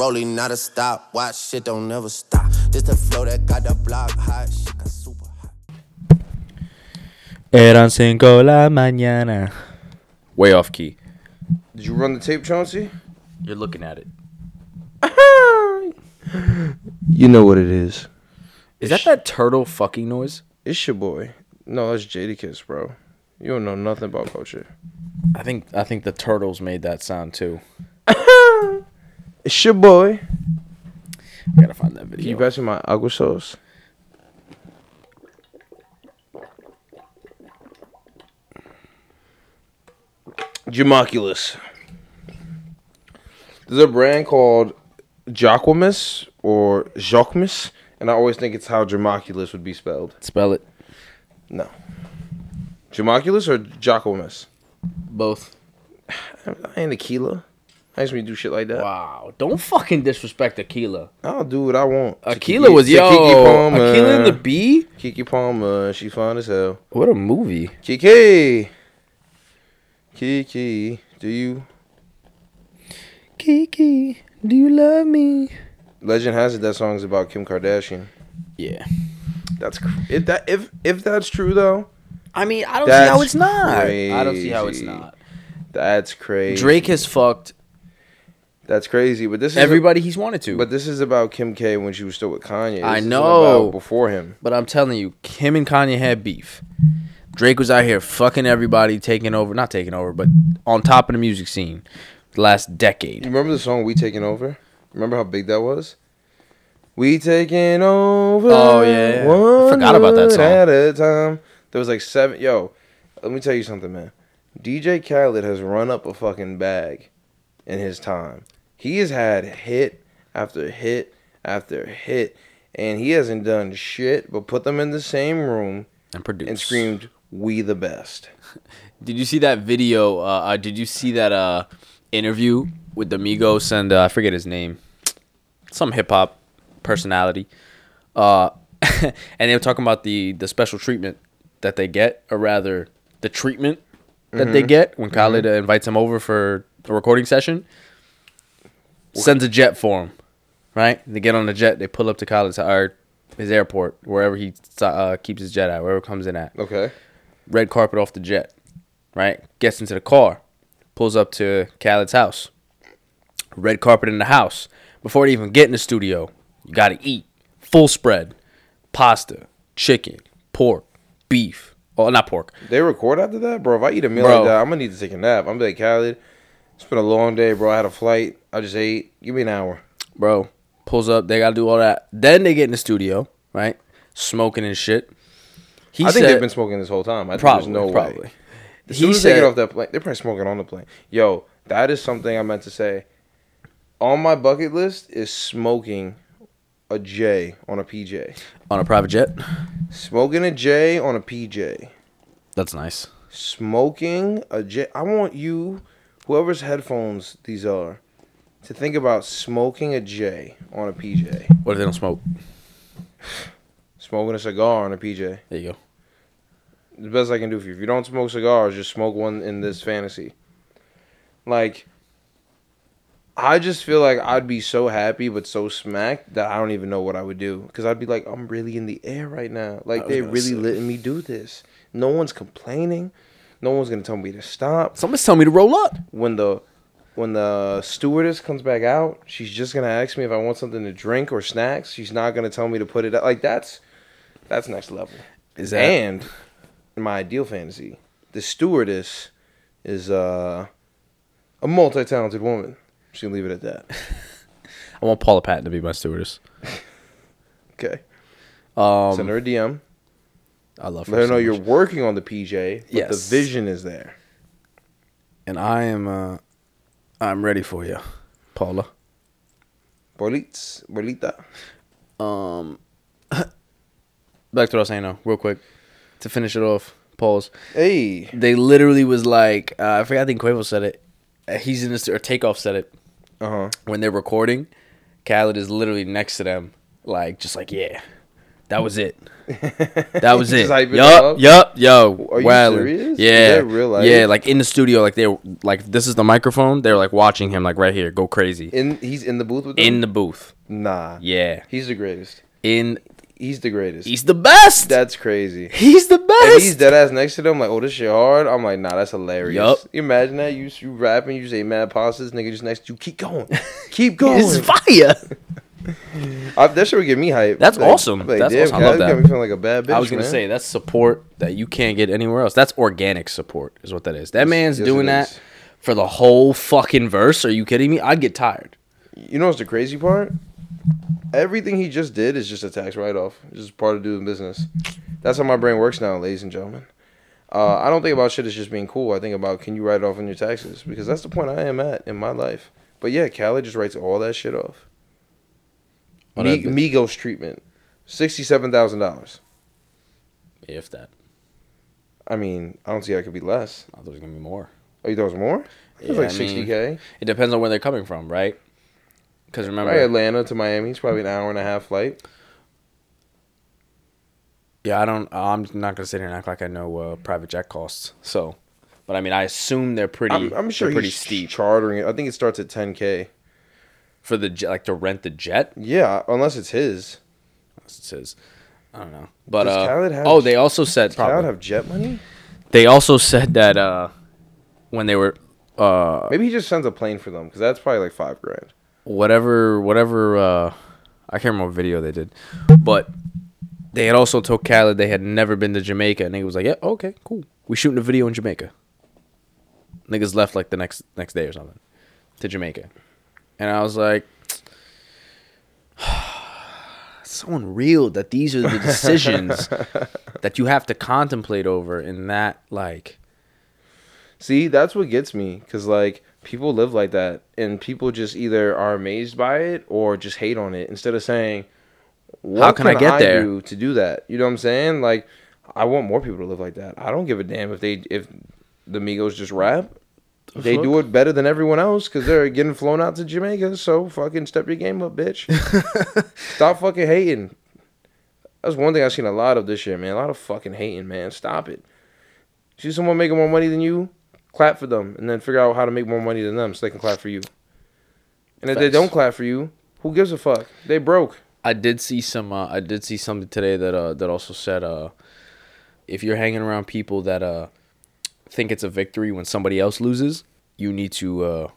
This a rolling, not a stop. Watch shit don't never stop. This the flow that got the block hot. Shit got super hot. Eran cinco la mañana. Way off key. Did you run the tape, Chauncey? You're looking at it. You know what it is. Is that that turtle fucking noise? It's your boy. No, that's Jadakiss, bro. You don't know nothing about culture. I think I think the turtles made that sound too. It's your boy. I gotta find that Can video. you pass me my agua sauce? Jamoculus. There's a brand called Jacquemus or Jacquemus, and I always think it's how Jamoculus would be spelled. Spell it. No. Jamoculus or Jacquemus? Both. I ain't Akeelah. I used to do shit like that. Wow. Don't fucking disrespect Akeelah. I'll do what I want. Akeelah was yo. Keke Palmer. Akeelah and the Bee. Keke Palmer. She fine as hell. What a movie. Kiki. Kiki. Do you? Kiki, do you love me? Legend has it that song's about Kim Kardashian. Yeah. That's cr- if that if if that's true though. I mean, I don't That's see how it's not. I don't see how it's crazy. not. That's crazy. Drake has fucked That's crazy. But this is everybody he's wanted to. but this is about Kim K when she was still with Kanye. This I know. about before him. But I'm telling you, him and Kanye had beef. Drake was out here fucking everybody, taking over, not taking over, but on top of the music scene the last decade. You remember the song "We Taking Over"? Remember how big that was? We taking over. Oh, yeah. I forgot about that song. At a time, there was like seven. Yo, let me tell you something, man. DJ Khaled has run up a fucking bag in his time. He has had hit after hit after hit, and he hasn't done shit but put them in the same room And produced. and screamed, "We the best." Did you see that video? Uh, uh, did you see that uh, interview with the Migos and uh, I forget his name, some hip hop personality, uh, and they were talking about the the special treatment that they get, or rather, the treatment that they get when Khaled uh, invites him over for a recording session. Sends a jet for him, right? They get on the jet, they pull up to Khaled's or his airport, wherever he uh, keeps his jet at, wherever it comes in at Okay. red carpet off the jet, right? Gets into the car, pulls up to Khaled's house. Red carpet in the house. Before they even get in the studio, you gotta eat. Full spread. Pasta, chicken, pork, beef. Oh, not pork. They record after that, bro. If I eat a meal Bro. like that, I'm gonna need to take a nap. I'm gonna be like Khaled. It's been a long day, bro. I had a flight. I just ate. Give me an hour. Bro, pulls up, they gotta do all that. Then they get in the studio, right? Smoking and shit. He I think said, they've been smoking this whole time. I probably, think there's no probably. way. As He soon as they get off that plane, they're probably smoking on the plane. Yo, that is something I meant to say. On my bucket list is smoking a J on a PJ. on a private jet. Smoking a J on a PJ. That's nice. Smoking a J. I want you, whoever's headphones these are, to think about smoking a J on a PJ. What if they don't smoke? Smoking a cigar on a PJ. There you go. the best I can do for you. If you don't smoke cigars, just smoke one in this fantasy. Like, I just feel like I'd be so happy but so smacked that I don't even know what I would do. Because I'd be like, I'm really in the air right now. Like, they gonna really say. letting me do this. No one's complaining. No one's gonna tell me to stop. Someone's telling me to roll up. When the when the stewardess comes back out, she's just gonna ask me if I want something to drink or snacks. She's not gonna tell me to put it out. Like that's that's next level. Is that And in my ideal fantasy, the stewardess is uh, a multi-talented woman. Just gonna leave it at that. I want Paula Patton to be my stewardess. Okay. Um, Send her a DM. I love her. Let her so know you're working on the PJ, but Yes. the vision is there. and I am. Uh, I'm ready for you, Paula. Bolits, bolita. Um, back to what I was saying now, real quick, to finish it off. Pause. Hey, They literally was like, uh, I forgot. I think Quavo said it. Uh, he's in this or Takeoff said it uh huh. when they're recording. Khaled is literally next to them, like just like yeah, That was it. That was it. Just hype it Yup, yup, yo. Are you wildin'. serious? Is Yeah, that real life? yeah. Like in the studio, like they were like this is the microphone. They're like watching him, like right here, go crazy In he's in the booth with them? in the booth. Nah. Yeah, He's the greatest. in He's the greatest. he's the best. That's crazy. he's the If best. he's dead ass next to them, like, oh, this shit hard. I'm like, nah, that's hilarious. Yup. You imagine that? You you rapping, you say mad pauses, nigga just next to you. Keep going. Keep going. Is fire. I, that shit would get me hype. That's Like- awesome. Like, That's damn, awesome. I love that. got me feeling like a bad bitch. I was gonna man. say that's support that you can't get anywhere else. That's organic support, is what that is. That man's yes, doing it that is. for the whole fucking verse. Are you kidding me? I'd get tired. You know what's the crazy part? Everything he just did is just a tax write off. It's just part of doing business. That's how my brain works now, ladies and gentlemen. Uh, I don't think about shit as just being cool. I think about can you write it off on your taxes? Because that's the point I am at in my life. But yeah, Khaled just writes all that shit off. Mi- Migos treatment, sixty-seven thousand dollars. If that, I mean, I don't see how it could be less. I thought it was gonna be more. Oh, you thought it was more? It was Yeah, like sixty k. It depends on where they're coming from, right? Because remember, Right, Atlanta to Miami. is probably an hour and a half flight. yeah, I don't. I'm not gonna sit here and act like I know uh, private jet costs. So, but I mean, I assume they're pretty. I'm, I'm sure pretty steep chartering it. I think it starts at ten k. for the jet, like to rent the jet. Yeah, unless it's his. It says, I don't know, but Does uh, Khaled have- oh, they also said Does Khaled probably, have jet money? they also said that uh, when they were uh, Maybe he just sends a plane for them because that's probably like five grand. whatever whatever uh I can't remember what video they did. But they had also told Khaled they had never been to Jamaica and he was like, Yeah, okay, cool. We shooting a video in Jamaica. Niggas left like the next next day or something to Jamaica. And I was like so unreal that these are the decisions that you have to contemplate over in that like See, that's what gets me because like people live like that, and people just either are amazed by it or just hate on it instead of saying, "What How can I get there?" do to do that?" You know what I'm saying? Like, I want more people to live like that. I don't give a damn if they if the Migos just rap. They do it better than everyone else because they're getting flown out to Jamaica. So fucking step your game up, bitch. Stop fucking hating. That's one thing I've seen a lot of this year, man. A lot of fucking hating, man. Stop it. See someone making more money than you, clap for them, and then figure out how to make more money than them so they can clap for you. And if they don't clap for you, who gives a fuck? They broke. I did see some. Uh, I did see something today that uh, that also said uh, if you're hanging around people that uh, think it's a victory when somebody else loses, you need to uh,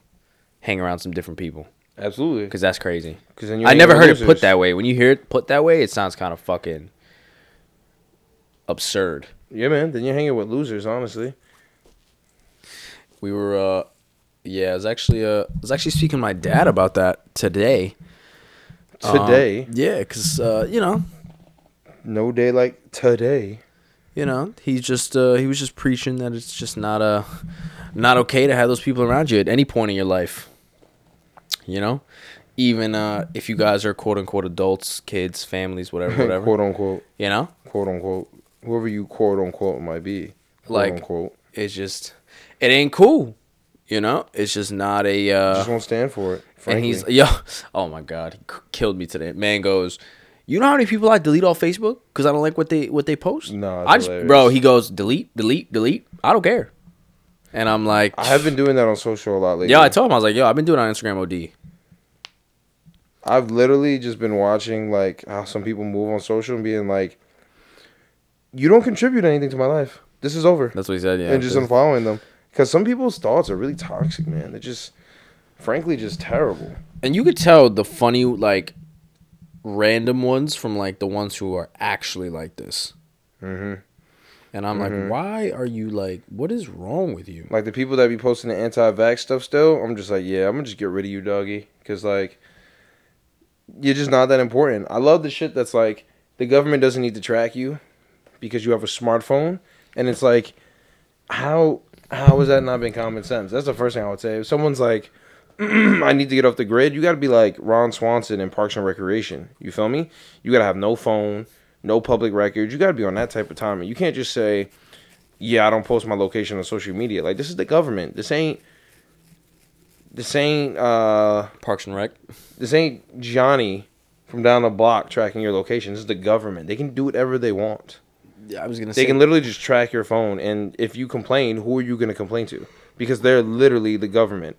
hang around some different people Absolutely. because that's crazy. Because then I never heard it put that way. When you hear it put that way, it sounds kind of fucking absurd. Yeah, man. Then you're hanging with losers, honestly. We were, uh, yeah, I was actually, uh, I was actually speaking to my dad about that today. Um, Today, yeah, because uh, you know, no day like today. You know he's just uh he was just preaching that it's just not uh not okay to have those people around you at any point in your life you know even uh if you guys are quote unquote adults kids families whatever whatever quote unquote, you know quote unquote, whoever you quote unquote might be. Quote Like- unquote. it's just it ain't cool you know it's just not a uh Just won't stand for it. and he's yo oh my god he killed me today man goes you know how many people I delete off Facebook because I don't like what they what they post? No, I just hilarious. bro. He goes delete, delete, delete. I don't care, and I'm like, I have been doing that on social a lot lately. Yeah, I told him I was like, yo, I've been doing it on Instagram OD. I've literally just been watching like how some people move on social and being like, "You don't contribute anything to my life. This is over," That's what he said. Yeah, and just unfollowing them because some people's thoughts are really toxic, man. They're just, frankly, just terrible. and you could tell the funny like random ones from like the ones who are actually like this. hmm And I'm like, why are you like? What is wrong with you? Like the people that be posting the anti-vax stuff still, I'm just like, yeah, I'm gonna just get rid of you, doggy, because like, you're just not that important. I love the shit that's like the government doesn't need to track you because you have a smartphone, and it's like, how how has that not been common sense? That's the first thing I would say. If someone's like, I need to get off the grid, you got to be like Ron Swanson in Parks and Recreation. You feel me? You got to have no phone, no public records. You got to be on that type of timing. You can't just say, yeah, I don't post my location on social media. Like this is the government. This ain't this ain't uh Parks and Rec. this ain't Johnny from down the block tracking your location. This is the government. They can do whatever they want. Yeah, I was gonna They say. can literally just track your phone, and if you complain, who are you going to complain to? Because they're literally the government.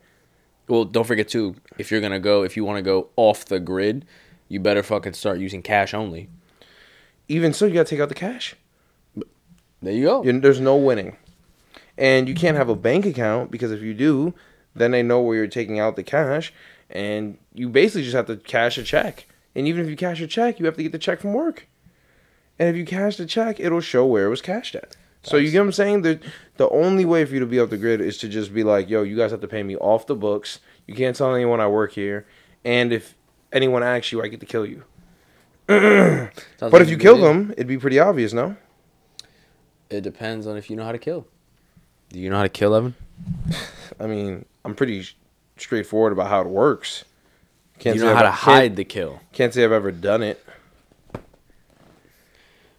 Well, don't forget too. If you're gonna go, if you want to go off the grid, you better fucking start using cash only. Even so, you got to take out the cash. There you go. You there's no winning, and you can't have a bank account because if you do, then they know where you're taking out the cash, and you basically just have to cash a check. And even if you cash a check, you have to get the check from work. And if you cash the check, it'll show where it was cashed at. So you get what I'm saying? The the only way for you to be off the grid is to just be like, yo, you guys have to pay me off the books. You can't tell anyone I work here. And if anyone asks you, I get to kill you. But like if you kill them, it'd be pretty obvious, no? it depends on if you know how to kill. Do you know how to kill, Evan? I mean, I'm pretty straightforward about how it works. Can't you say know how I've- to hide the kill? Can't say I've ever done it.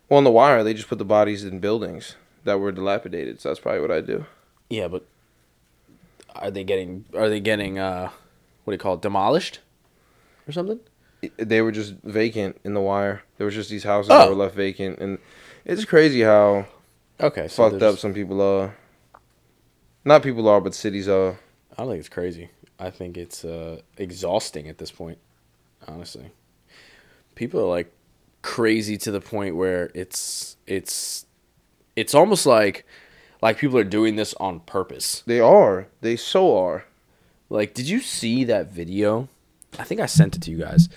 Well, on the wire, they just put the bodies in buildings that were dilapidated. So that's probably what I do. Yeah, but are they getting are they getting uh what do you call it demolished or something? They were just vacant in the wire. There was just these houses Oh. that were left vacant, and it's crazy how Okay, so fucked up some people are. Not people are, but cities are. I don't think it's crazy. I think it's uh, exhausting at this point. Honestly, people are like crazy to the point where it's it's it's almost like like people are doing this on purpose. They are. They so are. Like, did you see that video? I think I sent it to you guys.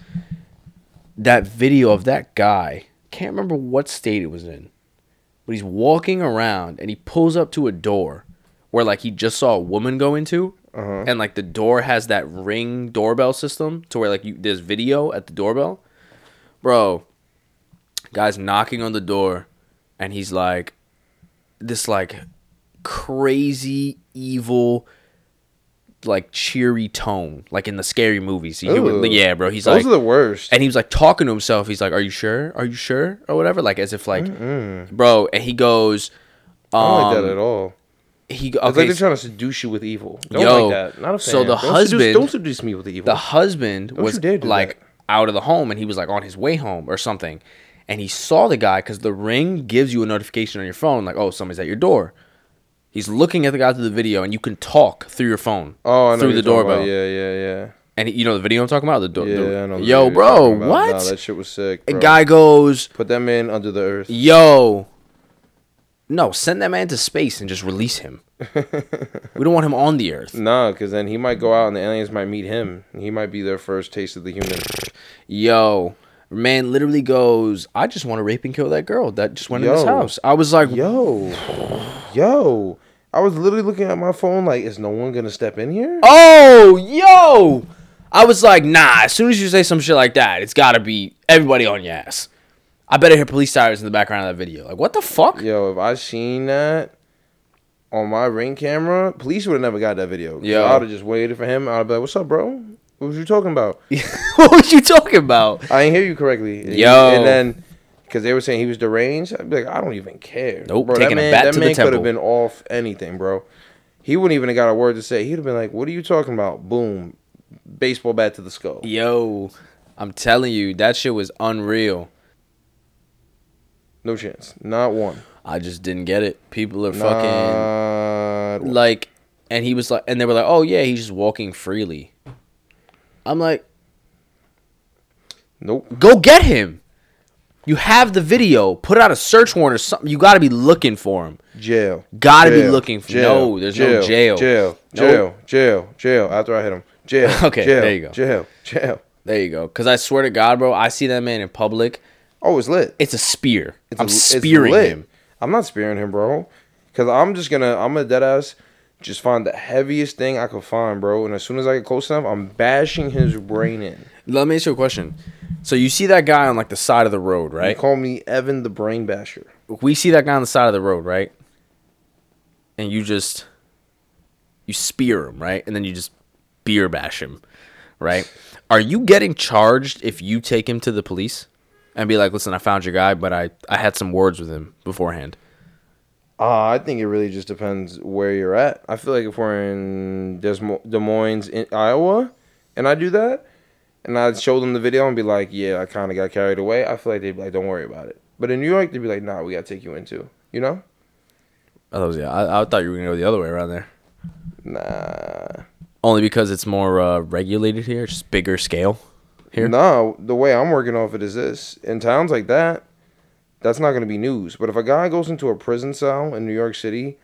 That video of that guy. Can't remember what state it was in. But he's walking around and he pulls up to a door where like he just saw a woman go into Uh-huh. and like the door has that ring doorbell system to where like you there's video at the doorbell. Bro, guy's knocking on the door and he's like this like crazy evil like cheery tone like in the scary movies You hear- yeah bro he's like Those like are the worst. and he was like talking to himself he's like are you sure are you sure or whatever like as if like bro and he goes um, I don't like that at all. he go- It's okay like they're trying to seduce you with evil. Don't Yo, like that. Not a fan. so the Don't seduce- husband- don't seduce me with evil. the husband Don't was you dare do like that. out of the home and he was like on his way home or something and he saw the guy because the ring gives you a notification on your phone like oh somebody's at your door he's looking at the guy through the video and you can talk through your phone oh, I know through the doorbell. Yeah, yeah, yeah. and you know the video i'm talking about the door Yeah, I know. the yo bro what Nah, that shit was sick. a guy goes Put that man under the earth. yo no send that man to space and just release him we don't want him on the earth Nah, because then he might go out and the aliens might meet him. He might be their first taste of the human. Yo, man literally goes, I just want to rape and kill that girl that just went in this house. I was like, Yo, yo. I was literally looking at my phone like, is no one gonna step in here? oh, yo. I was like, nah, as soon as you say some shit like that, it's got to be everybody on your ass. I better hear police sirens in the background of that video. Like, what the fuck? Yo, if I seen that on my ring camera, police would have never got that video. Yeah. I would have just waited for him. I'd be like, "What's up, bro? What was you talking about?" what was you talking about? I didn't hear you correctly. Yo. and then because they were saying he was deranged, I'd be like, "I don't even care." Nope, bro, taking that a bat that to the man could temple. have been off anything, bro. He wouldn't even have got a word to say. He'd have been like, "What are you talking about?" Boom, baseball bat to the skull. Yo, I'm telling you, that shit was unreal. No chance, not one. I just didn't get it. People are fucking. Not one. like and he was like and they were like oh yeah he's just walking freely i'm like Nope. go get him you have the video put out a search warrant or something you gotta be looking for him Jail. Gotta be Jail. looking for- no, there's no jail. Jail. Jail. Jail. Jail. After I hit him. Jail. Okay, jail, there you go. Jail. Jail. there you go because i swear to god bro i see that man in public Oh, it's lit. it's a spear It's i'm a- spearing him I'm not spearing him, bro. Cause I'm just gonna I'm a dead ass just find the heaviest thing I could find, bro. And as soon as I get close enough, I'm bashing his brain in. let me ask you a question so you see that guy on like the side of the road right? They call me Evan the Brain Basher. we see that guy on the side of the road, right? And you just you spear him, right? And then you just beer bash him, right? Are you getting charged if you take him to the police and be like, "Listen, I found your guy, but I I had some words with him beforehand." Uh, I think it really just depends where you're at. I feel like if we're in Des, Des Moines, in Iowa, and I do that, and I'd show them the video and be like, yeah, I kind of got carried away, I feel like they'd be like, don't worry about it. But in New York, they'd be like, nah, we gotta take you in too. You know? I was yeah. I, I thought you were gonna go the other way around there. Nah. Only because it's more uh, regulated here, just bigger scale. Here? No, the way I'm working off it is this: in towns like that, that's not gonna be news. But if a guy goes into a prison cell in New York City,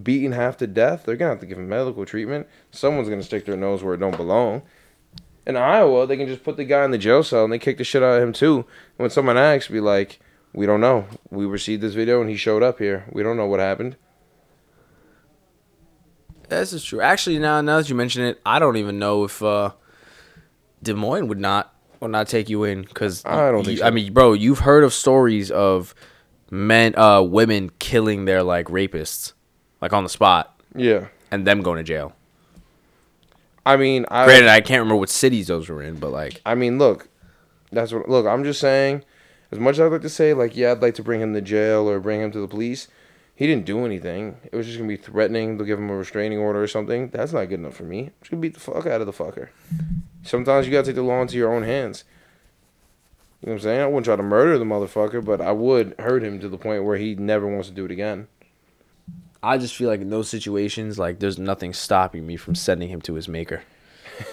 beaten half to death, they're gonna have to give him medical treatment. Someone's gonna stick their nose where it don't belong. In Iowa, they can just put the guy in the jail cell and they kick the shit out of him too. And when someone asks, be like, "We don't know. We received this video and he showed up here. We don't know what happened." This is true. Actually, now now that you mention it, I don't even know if uh, Des Moines would not would not take you in because I don't think so. I mean, bro, you've heard of stories of men, uh, women killing their like rapists, like on the spot, Yeah. and them going to jail. I mean, I Granted, I can't remember what cities those were in, but like, I mean, look, that's what. Look, I'm just saying. As much as I'd like to say, like, yeah, I'd like to bring him to jail or bring him to the police. He didn't do anything. It was just gonna be threatening to give him a restraining order or something. That's not good enough for me. I'm just gonna beat the fuck out of the fucker. Sometimes you gotta take the law into your own hands. You know what I'm saying? I wouldn't try to murder the motherfucker, but I would hurt him to the point where he never wants to do it again. I just feel like in those situations, like there's nothing stopping me from sending him to his maker.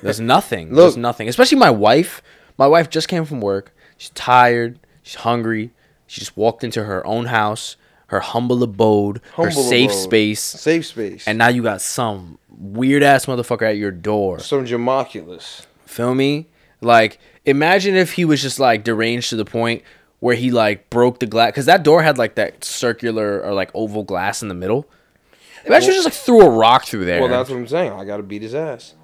There's nothing. Look- There's nothing. Especially my wife. My wife just came from work. She's tired. She's hungry. She just walked into her own house, her humble abode, her safe abode. space, Safe space. and now you got some weird ass motherfucker at your door. some jamoculus. Feel me? Like, imagine if he was just like deranged to the point where he like broke the glass because that door had like that circular or like oval glass in the middle. Imagine Well- just like threw a rock through there. Well, that's what I'm saying. I gotta beat his ass.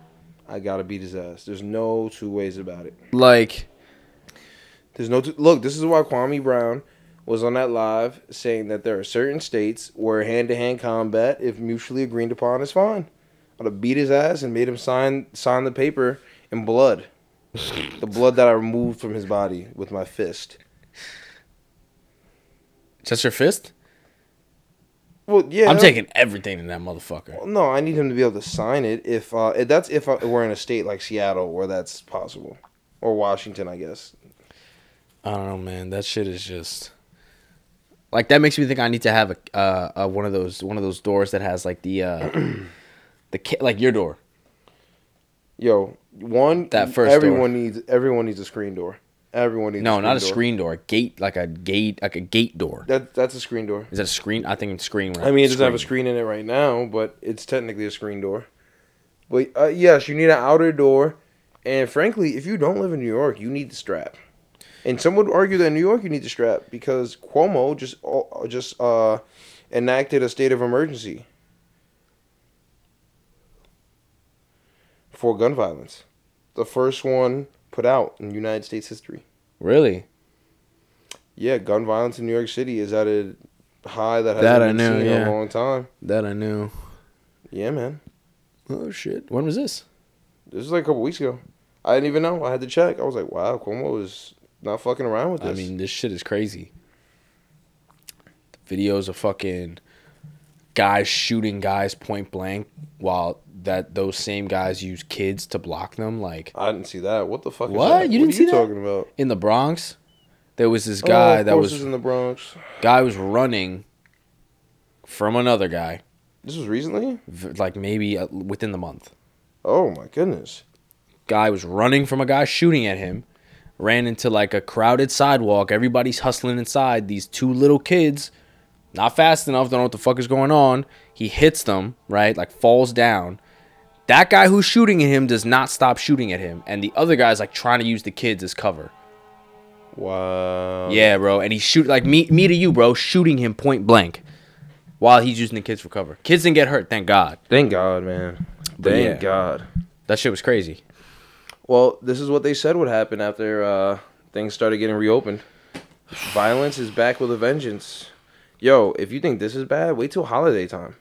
I gotta beat his ass. There's no two ways about it. like, There's no t- look. This is why Kwame Brown was on that live saying that there are certain states where hand-to-hand combat, if mutually agreed upon, is fine. I'd have beat his ass and made him sign sign the paper in blood, the blood that I removed from his body with my fist. just your fist? Well, yeah, I'm taking everything in that motherfucker. No, I need him to be able to sign it. If uh, if that's if uh, we're in a state like Seattle where that's possible, or Washington, I guess. I don't know, man. That shit is just like that makes me think I need to have a uh, uh one of those one of those doors that has like the uh the ki- like your door. Yo, one That first everyone needs everyone needs a screen door. Everyone needs No, a not a door. screen door. A gate like a gate like a gate door. That that's a screen door. Is that a screen? I think it's screen. I mean, it doesn't have a screen in it right now, but it's technically a screen door. But uh, yes, you need an outer door, and frankly, if you don't live in New York, you need the strap. And some would argue that in New York you need to strap because Cuomo just uh, just uh, enacted a state of emergency for gun violence, the first one put out in United States history. Really? Yeah, gun violence in New York City is at a high that hasn't That I been knew, seen in a long time. That I knew. Yeah, man. Oh shit! When was this? This was like a couple weeks ago. I didn't even know. I had to check. I was like, wow, Cuomo is not fucking around with this. I mean, this shit is crazy. Videos of fucking guys shooting guys point blank while that those same guys use kids to block them. Like I didn't see that. What the fuck? Is What? You didn't are see you that? talking about? in the Bronx, there was this Oh, guy of that was in the Bronx. guy was running from another guy, This was recently. like maybe uh, within the month. Oh my goodness. guy was running from a guy shooting at him ran into like a crowded sidewalk. Everybody's hustling inside. These two little kids not fast enough don't know what the fuck is going on. He hits them right? Like falls down. That guy who's shooting at him does not stop shooting at him. And the other guy's like trying to use the kids as cover. Wow. yeah bro. And he shoot like me me to you bro shooting him point blank while he's using the kids for cover. Kids didn't get hurt thank god. Thank God, man. But Thank yeah. God. that shit was crazy Well, this is what they said would happen after uh, things started getting reopened. Violence is back with a vengeance. Yo, if you think this is bad, wait till holiday time.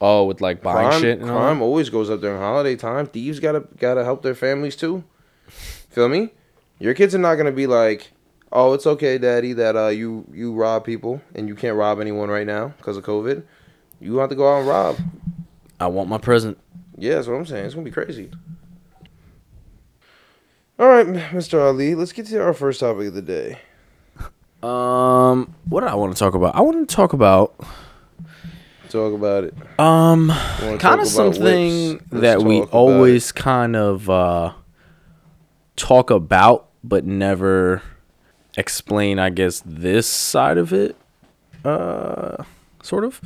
oh with like buying crime, shit and all crime always goes up during holiday time. Thieves gotta gotta help their families too. Feel me? Your kids are not gonna be like, "Oh, it's okay, daddy, that uh you you rob people and you can't rob anyone right now because of COVID. You have to go out and rob." i want my present Yeah, that's what I'm saying. It's gonna be crazy. All right, Mr. Ali, let's get to our first topic of the day. Um, what do I want to talk about? I want to talk about Talk about it. um kind of something that we always kind of uh talk about but never explain i guess this side of it uh sort of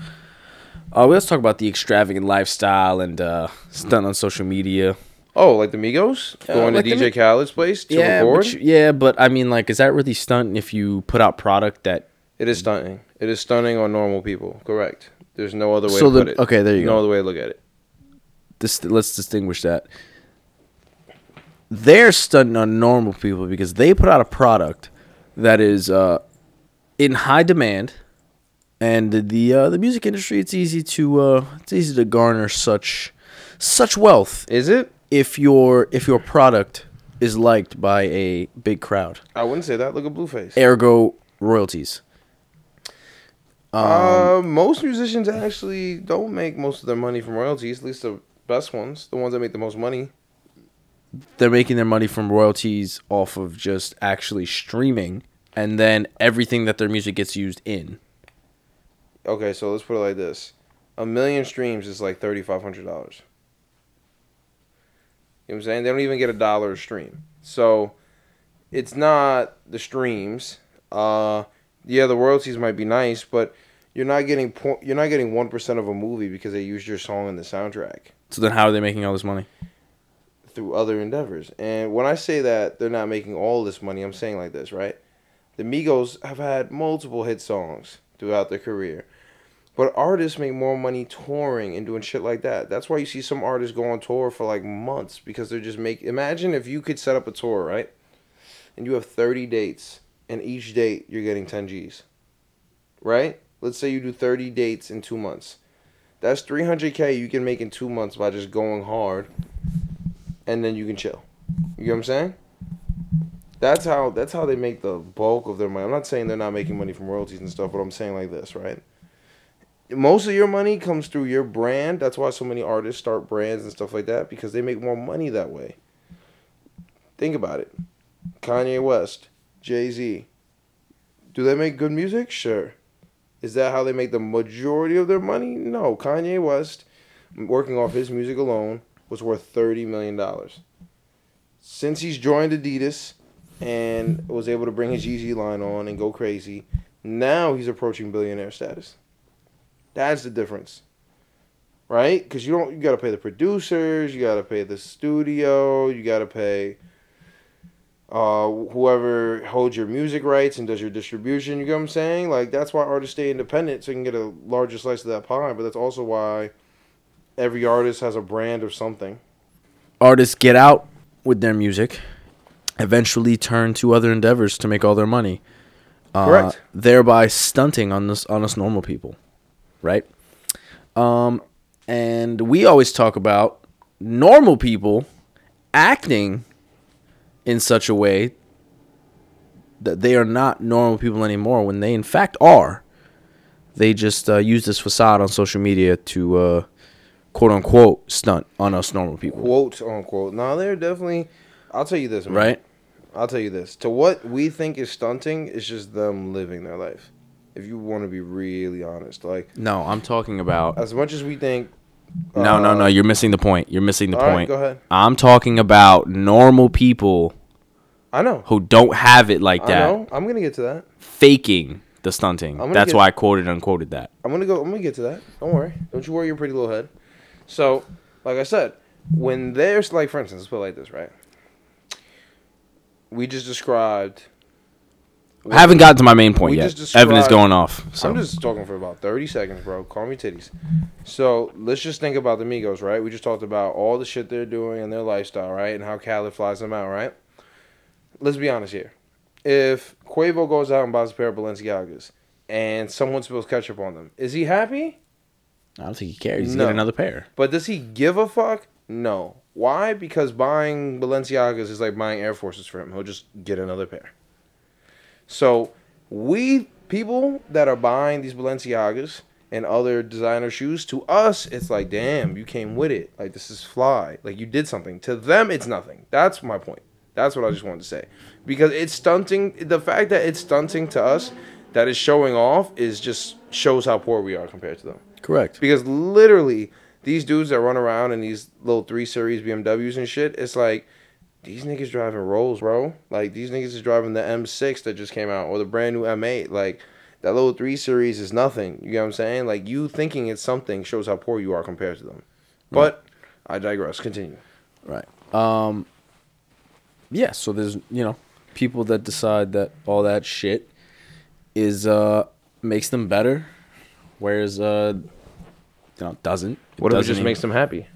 uh let's talk about the extravagant lifestyle and uh stunt on social media Oh, like the Migos Uh, going like to DJ Mi- Khaled's place to yeah record. but, you- yeah but i mean like is that really stunt if you put out product that It is stunning. It is stunning on normal people. Correct. There's no other way So to the- put it. okay, there you no go. other way to look at it. this let's distinguish that. They're stunting on normal people because they put out a product that is uh, in high demand, and the the, uh, the music industry it's easy to uh, it's easy to garner such such wealth Is it? If your if your product is liked by a big crowd. I wouldn't say that. Look at Blueface. Ergo royalties. uh, most musicians actually don't make most of their money from royalties. At least the best ones, the ones that make the most money. they're making their money from royalties off of just actually streaming and then everything that their music gets used in. Okay, so let's put it like this: a million streams is like thirty five hundred dollars. You know what I'm saying? They don't even get a dollar a stream. So it's not the streams. Uh, yeah, the royalties might be nice, but you're not getting po- you're not getting one percent of a movie because they used your song in the soundtrack So then how are they making all this money? through other endeavors. And when I say that they're not making all this money, I'm saying like this, right? The Migos have had multiple hit songs throughout their career. But artists make more money touring and doing shit like that. That's why you see some artists go on tour for like months because they're just make imagine if you could set up a tour, right? And you have 30 dates and each date you're getting 10 Gs. Right? Let's say you do 30 dates in 2 months. That's 300k you can make in 2 months by just going hard and then you can chill. You get what I'm saying? That's how that's how they make the bulk of their money. I'm not saying they're not making money from royalties and stuff, but I'm saying like this, right? Most of your money comes through your brand. That's why so many artists start brands and stuff like that because they make more money that way. Think about it. Kanye West, Jay Z. Do they make good music? Sure. Is that how they make the majority of their money? No. Kanye West, working off his music alone, was worth thirty million dollars. Since he's joined Adidas and was able to bring his Yeezy line on and go crazy, now he's approaching billionaire status. That's the difference, right? Because you don't you got to pay the producers, you got to pay the studio, you got to pay uh, whoever holds your music rights and does your distribution. You get what I'm saying? Like that's why artists stay independent so you can get a larger slice of that pie. But that's also why every artist has a brand of something. Artists get out with their music, eventually turn to other endeavors to make all their money. Uh, Correct. Thereby stunting on this on us normal people, right? Um, and we always talk about normal people acting in such a way that they are not normal people anymore when they in fact are. They just uh, use this facade on social media to uh, quote unquote stunt on us normal people, Quote unquote. No, they're definitely. I'll tell you this, man. right? I'll tell you this. To what we think is stunting is just them living their life. If you want to be really honest, like No, I'm talking about. as much as we think. No, no, uh, no. You're missing the point. You're missing the all right, point. go ahead. I'm talking about normal people I know. who don't have it like I that, know. I'm gonna get to that. faking the stunting. That's get- why I quoted unquoted that. I'm gonna go. I'm gonna get to that. Don't worry. Don't you worry your pretty little head. So, like I said, when there's like, for instance, let's put it like this, right? We just described. I haven't gotten to my main point yet. Evan is going off. So I'm just talking for about 30 seconds, bro. Call me titties. So let's just think about the Migos, right? We just talked about all the shit they're doing and their lifestyle, right? And how Khaled flies them out, right? Let's be honest here. If Quavo goes out and buys a pair of Balenciagas and someone spills ketchup on them, is he happy? I don't think he cares. He's No. getting another pair. But does he give a fuck? No. Why? Because buying Balenciagas is like buying Air Forces for him. He'll just get another pair. So we people that are buying these Balenciagas and other designer shoes, to us it's like, damn, you came with it. Like this is fly. Like you did something. To them, it's nothing. That's my point. That's what I just wanted to say. Because it's stunting. The fact that it's stunting to us, that is showing off, is just shows how poor we are compared to them. Correct. Because literally, these dudes that run around in these little three series BMWs and shit, it's like these niggas driving Rolls, bro. Like these niggas is driving the M6 that just came out or the brand new M8. Like that little three series is nothing. You get what I'm saying? Like you thinking it's something shows how poor you are compared to them. But I digress. Continue. Right. Um. Yeah. So there's you know people that decide that all that shit is uh makes them better, whereas uh you know doesn't. What if it doesn't just even- makes them happy?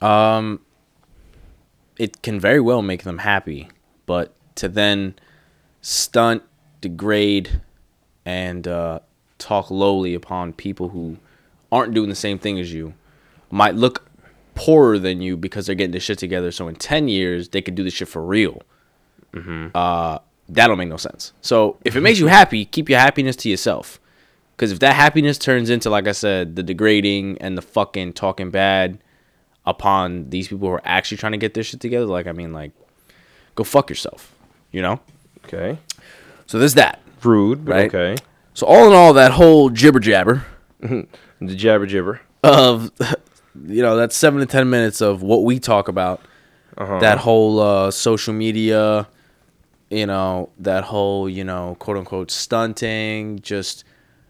Um, it can very well make them happy, but to then stunt, degrade, and uh, talk lowly upon people who aren't doing the same thing as you might look poorer than you because they're getting this shit together. So in ten years, they could do this shit for real. Uh, that don't make no sense. So if it makes you happy, keep your happiness to yourself. Because if that happiness turns into, like I said, the degrading and the fucking talking bad upon these people who are actually trying to get their shit together, like I mean, like, go fuck yourself, you know. Okay. So there's that. Rude, but Right. okay. So all in all, that whole jibber jabber The jabber jibber. of, you know, that seven to ten minutes of what we talk about, Uh-huh. that whole uh, social media, you know, that whole you know, quote unquote stunting, just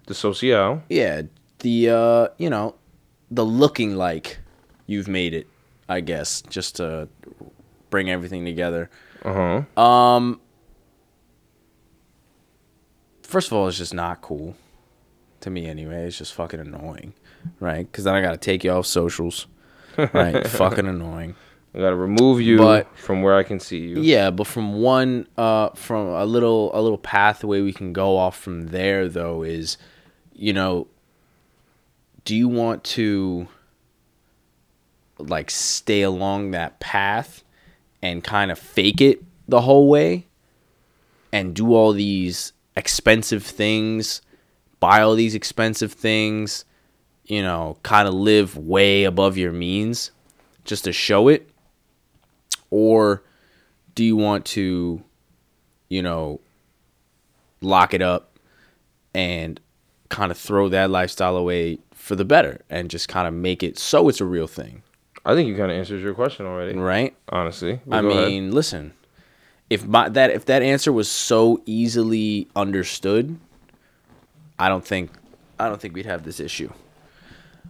the social. yeah, the uh, you know, the looking like you've made it, I guess, just to bring everything together. Uh huh. Um First of all, it's just not cool to me anyway. It's just fucking annoying, right? Cuz then I got to take you off socials. Right? fucking annoying. I gotta remove you But- from where I can see you. Yeah, but from one uh from a little a little pathway we can go off from there though is you know do you want to like stay along that path and kind of fake it the whole way and do all these expensive things, buy all these expensive things, you know, kind of live way above your means just to show it? Or do you want to, you know, lock it up and kind of throw that lifestyle away for the better and just kind of make it so it's a real thing, I think you kind of answered your question already. right? Honestly. I go ahead. mean, listen, if my that if that answer was so easily understood, I don't think I don't think we'd have this issue.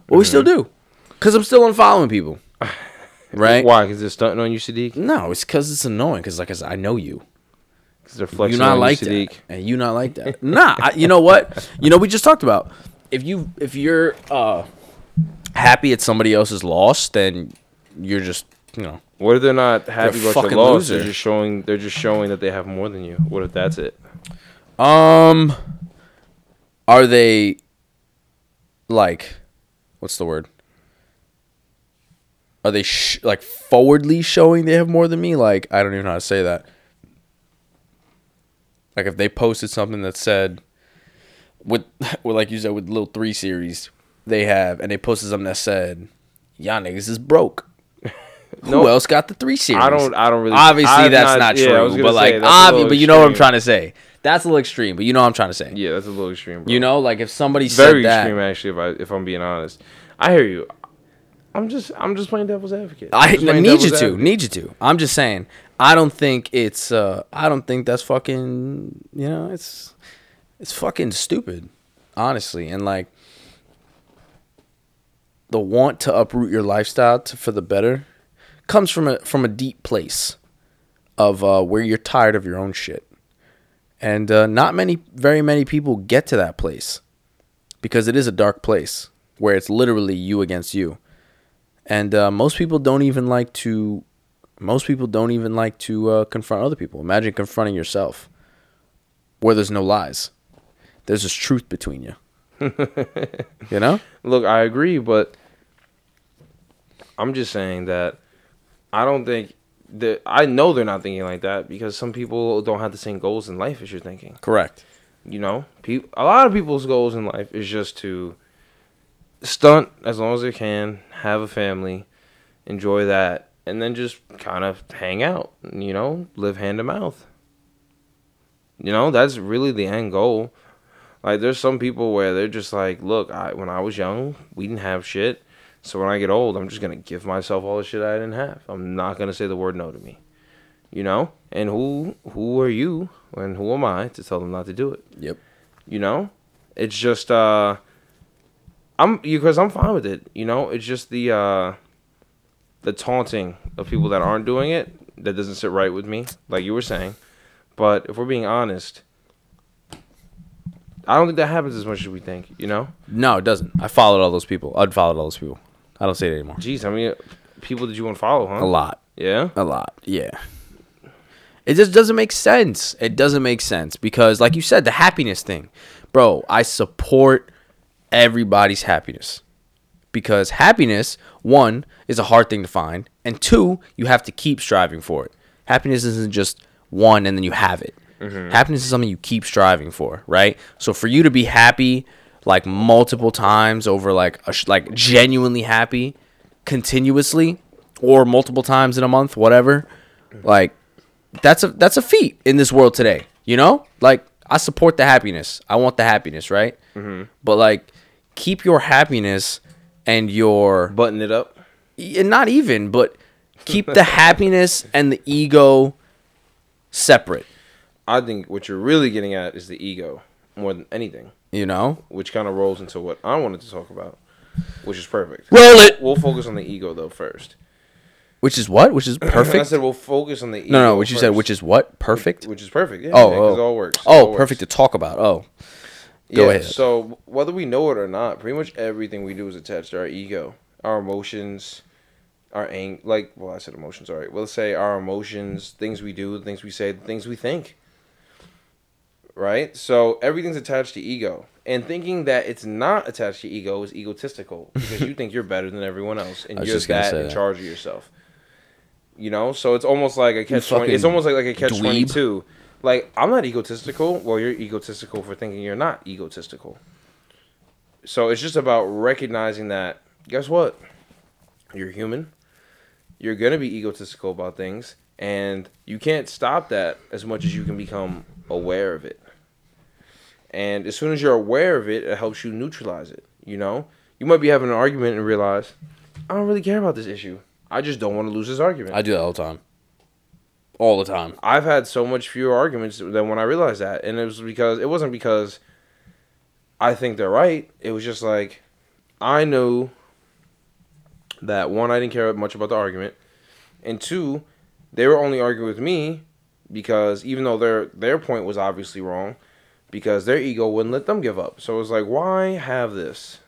But we still do, cause I'm still unfollowing people, right? Why? Because they're stunting on you, Sadiq. No, it's cause it's annoying. Cause like I said, I know you. Because they're flexing you not on like you, Sadiq. that, and you not like that. nah, I, you know what? You know we just talked about if you if you're uh happy at somebody else's loss, then you're just you know What if they're not happy You're about your loss? They're just showing. They're just showing that they have more than you. What if that's it? Um, are they like, what's the word? Are they sh- like forwardly showing they have more than me? Like, I don't even know how to say that. Like, if they posted something that said, with, with like you said, with little three series they have, and they posted something that said, "Y'all niggas is broke." Who No. else got the three series? I don't. I don't really. Obviously, I've that's not, yeah, I was true. gonna But like, obvi- but you know what I'm trying to say. That's a little extreme, but you know what I'm trying to say. Yeah, that's a little extreme. Bro. You know, like if somebody very said that, extreme actually. If I if I'm being honest, I hear you. I'm just I'm just playing devil's advocate. I need you to, advocate. need you to. I'm just saying, I don't think it's, uh, I don't think that's fucking, you know, it's, it's fucking stupid, honestly, and like the want to uproot your lifestyle to, for the better comes from a from a deep place of uh, where you're tired of your own shit, and uh, not many, very many people get to that place because it is a dark place where it's literally you against you. And uh, most people don't even like to most people don't even like to uh, confront other people. Imagine confronting yourself where there's no lies. There's just truth between you. You know? Look, I agree, but I'm just saying that I don't think that I know they're not thinking like that because some people don't have the same goals in life as you're thinking. correct You know, Pe- a lot of people's goals in life is just to stunt as long as they can, have a family, enjoy that, and then just kind of hang out, you know, live hand to mouth. You know, that's really the end goal. Like there's some people where they're just like, look, I when I was young, we didn't have shit. So when I get old, I'm just gonna give myself all the shit I didn't have. I'm not gonna say the word no to me. You know? And who who are you and who am I to tell them not to do it? Yep. You know? It's just uh I'm because I'm fine with it, you know? It's just the uh the taunting of people that aren't doing it that doesn't sit right with me, like you were saying. But if we're being honest, I don't think that happens as much as we think, you know? No, it doesn't. I followed all those people. I'd followed all those people. I don't say it anymore. Jeez, how many people did you unfollow, huh? A lot. Yeah? A lot. Yeah. It just doesn't make sense. It doesn't make sense because, like you said, the happiness thing, bro. I support everybody's happiness because happiness, one, is a hard thing to find, and two, you have to keep striving for it. Happiness isn't just one and then you have it. Mm-hmm. Happiness is something you keep striving for, right? So for you to be happy like multiple times over like a sh- like genuinely happy continuously or multiple times in a month, whatever, like that's a that's a feat in this world today. You know, like I support the happiness. I want the happiness, right? Mm-hmm. But like, keep your happiness and your Button it up. and not even, but keep the happiness and the ego separate. I think what you're really getting at is the ego more than anything, You know, which kind of rolls into what I wanted to talk about, which is perfect. roll it. We'll focus on the ego though first. Which is what? Which is perfect. I said we'll focus on the ego. No, no. What you said? Which is what? Perfect. which is perfect. Yeah, Oh, yeah, oh. it all works. Oh, all works. perfect to talk about. Oh, Go yeah, ahead. So whether we know it or not, pretty much everything we do is attached to our ego, our emotions, our ang like well I said emotions, all right. We'll say our emotions, things we do, things we say, things we think. Right? So everything's attached to ego. And thinking that it's not attached to ego is egotistical because you think you're better than everyone else and you're that in that. charge of yourself. You know, so it's almost like a catch twenty. It's almost like like a catch twenty two. Like I'm not egotistical. Well, you're egotistical for thinking you're not egotistical. So it's just about recognizing that. Guess what? You're human. You're gonna be egotistical about things, and you can't stop that as much as you can become aware of it. And as soon as you're aware of it, it helps you neutralize it. You know, you might be having an argument and realize, I don't really care about this issue. I just don't want to lose this argument. I do that all the time. All the time. I've had so much fewer arguments than when I realized that, and it was because it wasn't because I think they're right. It was just like I knew that one, I didn't care much about the argument, and two, they were only arguing with me because even though their their point was obviously wrong, because their ego wouldn't let them give up. So it was like, why have this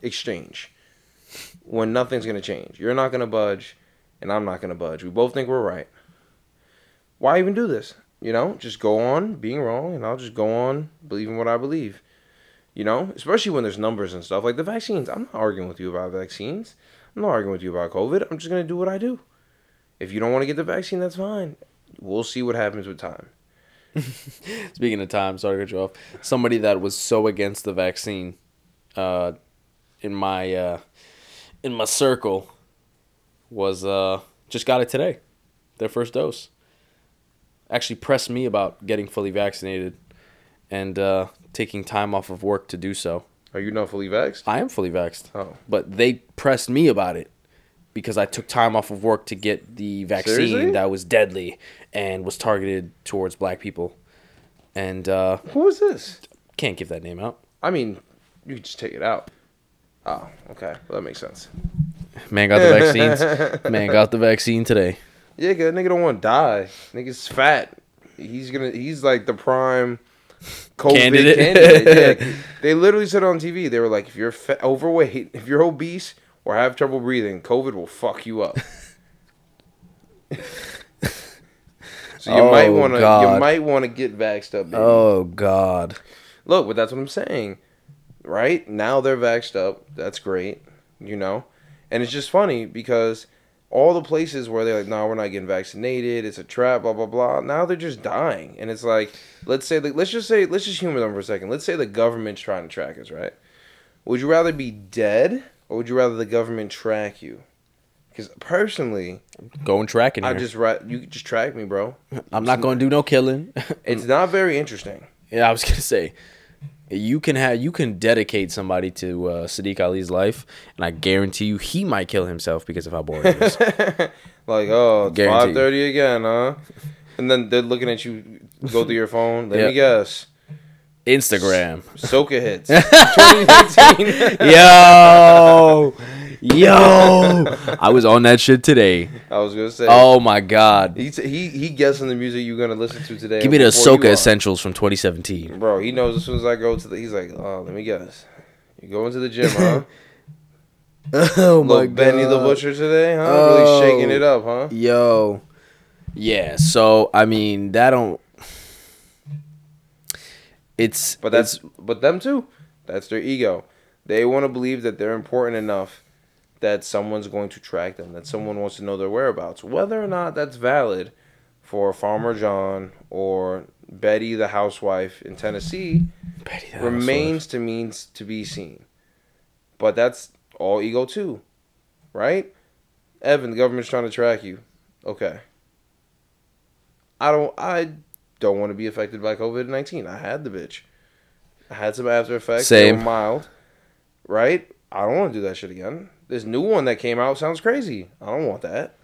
exchange when nothing's gonna change? You're not gonna budge, and I'm not gonna budge. We both think we're right why even do this? You know, just go on being wrong, and I'll just go on believing what I believe. You know, especially when there's numbers and stuff like the vaccines. I'm not arguing with you about vaccines. I'm not arguing with you about COVID. I'm just gonna do what I do. If you don't want to get the vaccine, that's fine. We'll see what happens with time. Speaking of time, sorry to cut you off. Somebody that was so against the vaccine, uh, in my uh, in my circle, was uh just got it today, their first dose. Actually, pressed me about getting fully vaccinated, and uh, taking time off of work to do so. Are you not fully vaxxed? I am fully vaxxed, Oh, but they pressed me about it because I took time off of work to get the vaccine Seriously? that was deadly and was targeted towards black people. And uh, who is this? can't give that name out. I mean, you can just take it out. Oh, okay. Well, that makes sense. Man got the vaccines. Man got the vaccine today. Yeah, that nigga don't want to die. Nigga's fat. He's gonna. He's like the prime COVID Candidate. candidate. Yeah, they literally said on TV. They were like, if you're fa- overweight, if you're obese, or have trouble breathing, COVID will fuck you up. so you might Oh, want to. You might want to get vaxxed up. Baby. Oh God. Look, but that's what I'm saying. Right? Now they're vaxxed up. That's great. You know? And it's just funny because all the places where they're like, no, we're not getting vaccinated, it's a trap, blah, blah, blah. Now they're just dying. And it's like, let's say, let's just say, let's just humor them for a second. Let's say the government's trying to track us, right? Would you rather be dead or would you rather the government track you? Because personally, Going tracking I here. just ra- you just track me, bro. I'm not going to do no killing. It's not very interesting. yeah, I was gonna say, you can have you can dedicate somebody to uh, Sadiq Ali's life, and I guarantee you he might kill himself because of how boring it is. Like, oh, five thirty again, huh? And then they're looking at you go through your phone. Let Yeah. me guess. Instagram. Soca hits. 2019. Yo, yo, I was on that shit today. I was gonna say. Oh my god. He t- he he guessing the music you're gonna listen to today. Give me the before you Ahsoka are. Essentials from 2017. Bro, he knows as soon as I go to the. He's like, oh, let me guess. You going to the gym, huh? Oh my Little Benny the Butcher today, huh? Oh. Really shaking it oh. up, huh? Yo. Yeah, so I mean that don't it's But that's but them too. That's their ego. They want to believe that they're important enough that someone's going to track them, that someone wants to know their whereabouts. Whether or not that's valid for Farmer John or Betty the housewife in Tennessee remains to means to be seen. But that's all ego too. Right? Evan, the government's trying to track you. Okay. I don't I don't want to be affected by COVID nineteen. I had the bitch. I had some after effects. They Same. were mild. Right? I don't want to do that shit again. This new one that came out sounds crazy. I don't want that.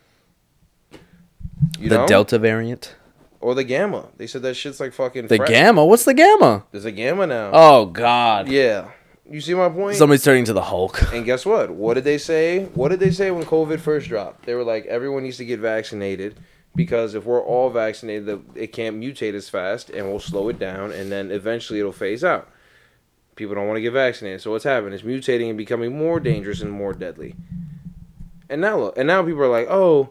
You the know? Delta variant. or the gamma. They said that shit's like fucking The fresh. gamma? What's the gamma? There's a gamma now. Oh god. Yeah. You see my point? Somebody's turning to the Hulk. And guess what? What did they say? What did they say when COVID first dropped? They were like, everyone needs to get vaccinated because if we're all vaccinated, it can't mutate as fast and we'll slow it down and then eventually it'll phase out. People don't want to get vaccinated. So what's happening? It's mutating and becoming more dangerous and more deadly. And now look, and now people are like, oh,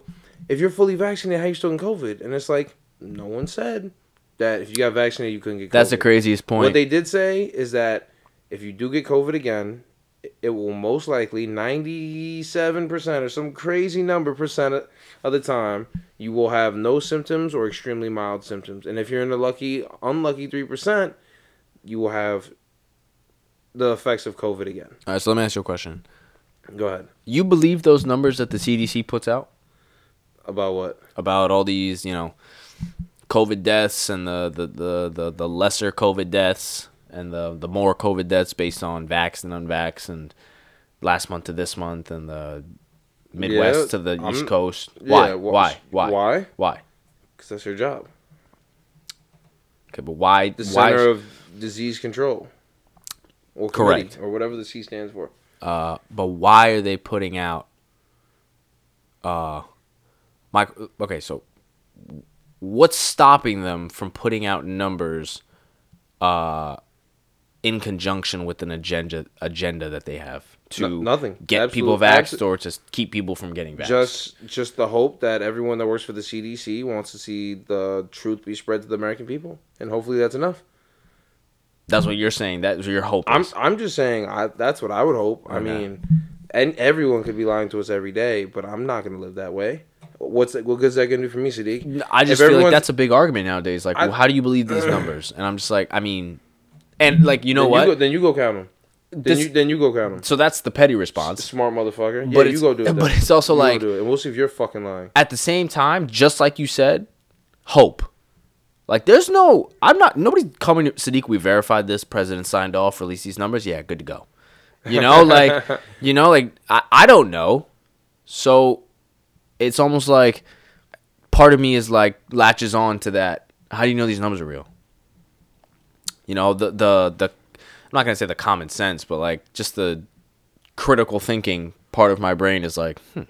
if you're fully vaccinated, how you still in COVID? And it's like, no one said that if you got vaccinated, you couldn't get COVID. That's the craziest point. What they did say is that if you do get COVID again, it- it will most likely 97% or some crazy number percent of- the time you will have no symptoms or extremely mild symptoms. And if you're in the lucky unlucky 3%, you will have the effects of COVID again. All right, so let me ask you a question. Go ahead. You believe those numbers that the CDC puts out About what? about all these, you know, COVID deaths and the the, the, the, the lesser COVID deaths and the the more COVID deaths based on vax and unvax and last month to this month and the Midwest Yeah, to the I'm- East Coast. Why? Yeah, wh- why? Why? Why? Why? Because that's your job. Okay, but why? The why? Center of Disease Control. Or Correct. Or whatever the C stands for. Uh, but why are they putting out? Uh, my okay, so what's stopping them from putting out numbers, uh, in conjunction with an agenda agenda that they have to No- nothing. get people Absolute- vaxxed or to keep people from getting vaxxed? Just just the hope that everyone that works for the CDC wants to see the truth be spread to the American people, and hopefully that's enough. That's what you're saying. That's your hope. I'm. I'm just saying I that's what I would hope. I Okay. mean, and everyone could be lying to us every day, but I'm not gonna live that way. What's that, what good's that gonna do for me, Sadiq? I just If feel like that's a big argument nowadays. Like, I- well, how do you believe these numbers? And I'm just like, I mean, and like, you know then what? You go, then you go count them. Then This- you then you go count them. so that's the petty response. Smart motherfucker. Yeah, But you go do it. but then. it's also You like- do it, and we'll see if you're fucking lying. at the same time, just like you said, hope. Like there's no I'm not nobody's coming to Sadiq, we verified this, president signed off, released these numbers, yeah, good to go. You know, like you know, like I, I don't know. So it's almost like part of me is like latches on to that. How do you know these numbers are real? You know, the the the not gonna say the common sense, but like just the critical thinking part of my brain is like, hmm,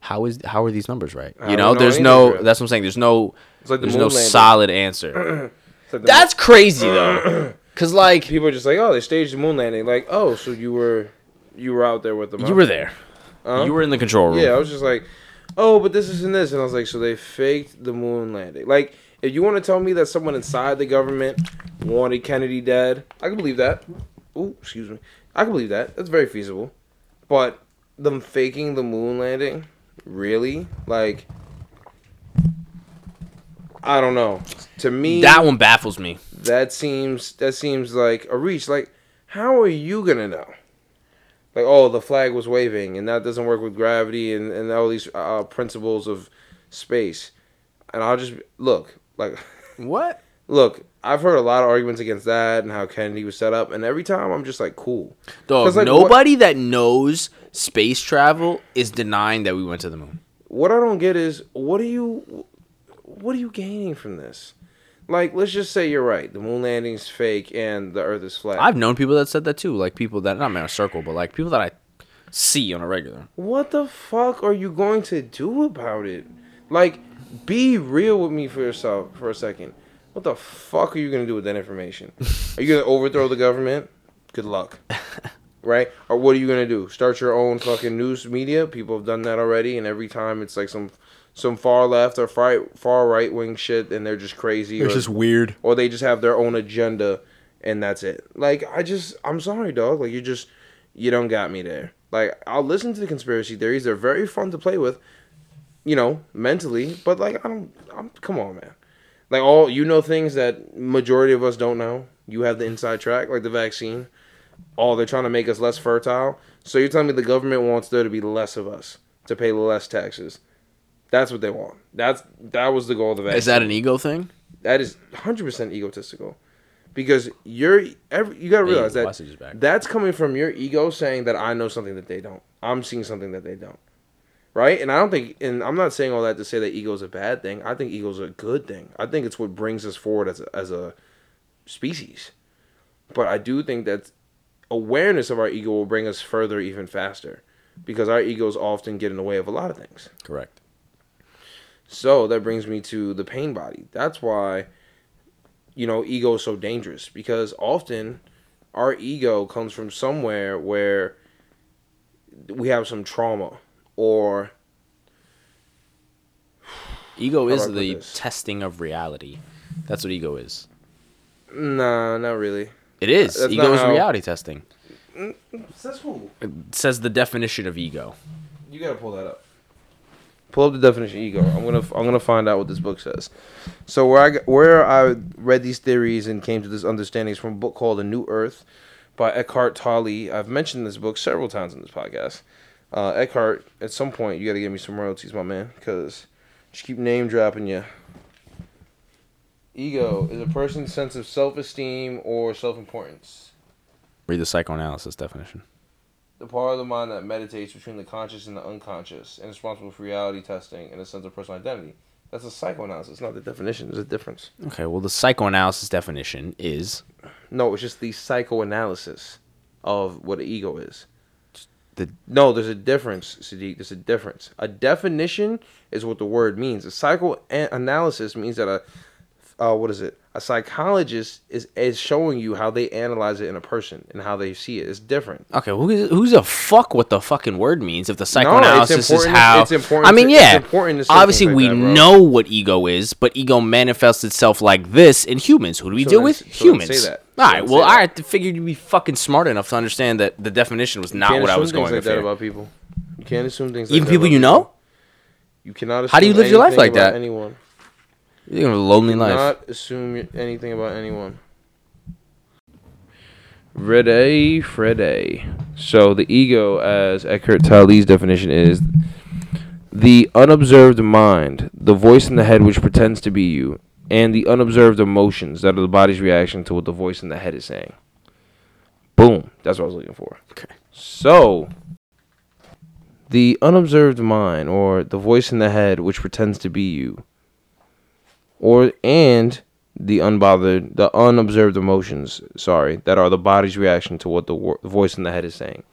how is how are these numbers right? You know, know there's no. right. That's what I'm saying. There's no. Like the there's moon no landing. solid answer. Like That's crazy though, because like people are just like, oh, they staged the moon landing. Like, oh, so you were you were out there with them? you were there. Huh? You were in the control room. Yeah, I was just like, oh, but this isn't this, and I was like, so they faked the moon landing. Like, if you want to tell me that someone inside the government wanted Kennedy dead, I can believe that. Ooh, excuse me, I can believe that. That's very feasible. But them faking the moon landing, really? Like, I don't know. To me, That one baffles me. that seems that seems like a reach. Like, how are you gonna know? Like, oh, the flag was waving, and that doesn't work with gravity and, and all these uh, principles of space. And I'll just look like, What? look. I've heard a lot of arguments against that and how Kennedy was set up, and every time I'm just like, cool. Dog, like, nobody that knows space travel is denying that we went to the moon. what I don't get is what are you what are you gaining from this? Like, let's just say you're right. The moon landing's fake and the earth is flat. I've known people that said that too. Like people that not in a circle, but like people that I see on a regular. what the fuck are you going to do about it? Like, be real with me for yourself for a second. What the fuck are you gonna do with that information? Are you gonna overthrow the government? Good luck. Right? Or what are you gonna do? Start your own fucking news media? People have done that already, and every time it's like some some far left or far far right wing shit, and they're just crazy. or, just weird. or they just have their own agenda, and that's it. Like I just, I'm sorry, dog. Like you just, you don't got me there. Like I'll listen to the conspiracy theories. They're very fun to play with, you know, mentally. But like I don't, I'm come on, man. Like all you know things that majority of us don't know. You have the inside track, like the vaccine. Oh, they're trying to make us less fertile. So you're telling me the government wants there to be less of us to pay less taxes. That's what they want. That's that was the goal of the vaccine Is that an ego thing? that is 100% egotistical because you're every, you got to realize Hey, that Wesley is back. that's coming from your ego saying that I know something that they don't. I'm seeing something that they don't. Right? And I don't think and I'm not saying all that to say that ego is a bad thing. I think ego is a good thing. I think it's what brings us forward as a, as a species. But I do think that awareness of our ego will bring us further even faster because our egos often get in the way of a lot of things. Correct. So that brings me to the pain body. That's why, you know, ego is so dangerous because often our ego comes from somewhere where we have some trauma or Ego How is do I put the testing of reality. That's what ego is. nah, not really. It is. That's ego is how- reality testing. That's cool. It says the definition of ego. You gotta pull that up. Pull up the definition of ego. I'm gonna I'm gonna find out what this book says. So where I got- where I read these theories and came to this understanding is from a book called A New Earth by Eckhart Tolle. I've mentioned this book several times in this podcast. Uh, Eckhart, at some point you gotta give me some royalties, my man, because just keep name dropping you. Ego is a person's sense of self-esteem or self-importance. Read the psychoanalysis definition. The part of the mind that meditates between the conscious and the unconscious and is responsible for reality testing and a sense of personal identity. That's a psychoanalysis, not the definition. There's a difference. Okay, well, the psychoanalysis definition is No, it's just the psychoanalysis of what an ego is. The- no, there's a difference, Sadiq. There's a difference. A definition is what the word means. A psychoanalysis means that a, uh, what is it? A psychologist is is showing you how they analyze it in a person and how they see it. It's different. okay. Who, who's a fuck what the fucking word means if the psychoanalysis is how? it's important I mean, to- yeah. important to Obviously, we that, know what ego is, but ego manifests itself like this in humans. Who do we So deal with? so humans. say that. All So Well, I figured you'd be fucking smart enough to understand that the definition was not what I was things going like to about people. You can't assume things. like Even people you know. You cannot. How do you live your life like that? Anyone. You're living a lonely life. Not assume anything about anyone. Rede Frede. So the ego, as Eckhart Tolle's definition is, the unobserved mind, the voice in the head which pretends to be you, and the unobserved emotions that are the body's reaction to what the voice in the head is saying. Boom. That's what I was looking for. Okay. So, the unobserved mind, or the voice in the head which pretends to be you, or and the unbothered, the unobserved emotions, sorry, that are the body's reaction to what the wo- voice in the head is saying.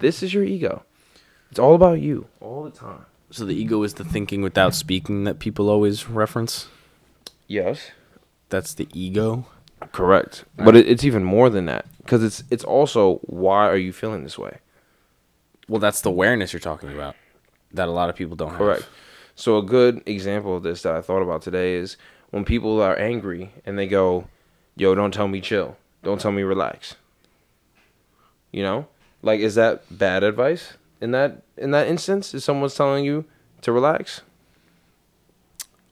This is your ego. It's all about you all the time. So the ego is the thinking without speaking that people always reference. Yes. That's the ego. Correct. But it, it's even more than that because it's it's also why are you feeling this way? Well, that's the awareness you're talking about that a lot of people don't have. Correct. So a good example of this that I thought about today is when people are angry and they go, "Yo, don't tell me chill. Don't tell me relax." You know? Like is that bad advice in that in that instance? If someone's telling you to relax?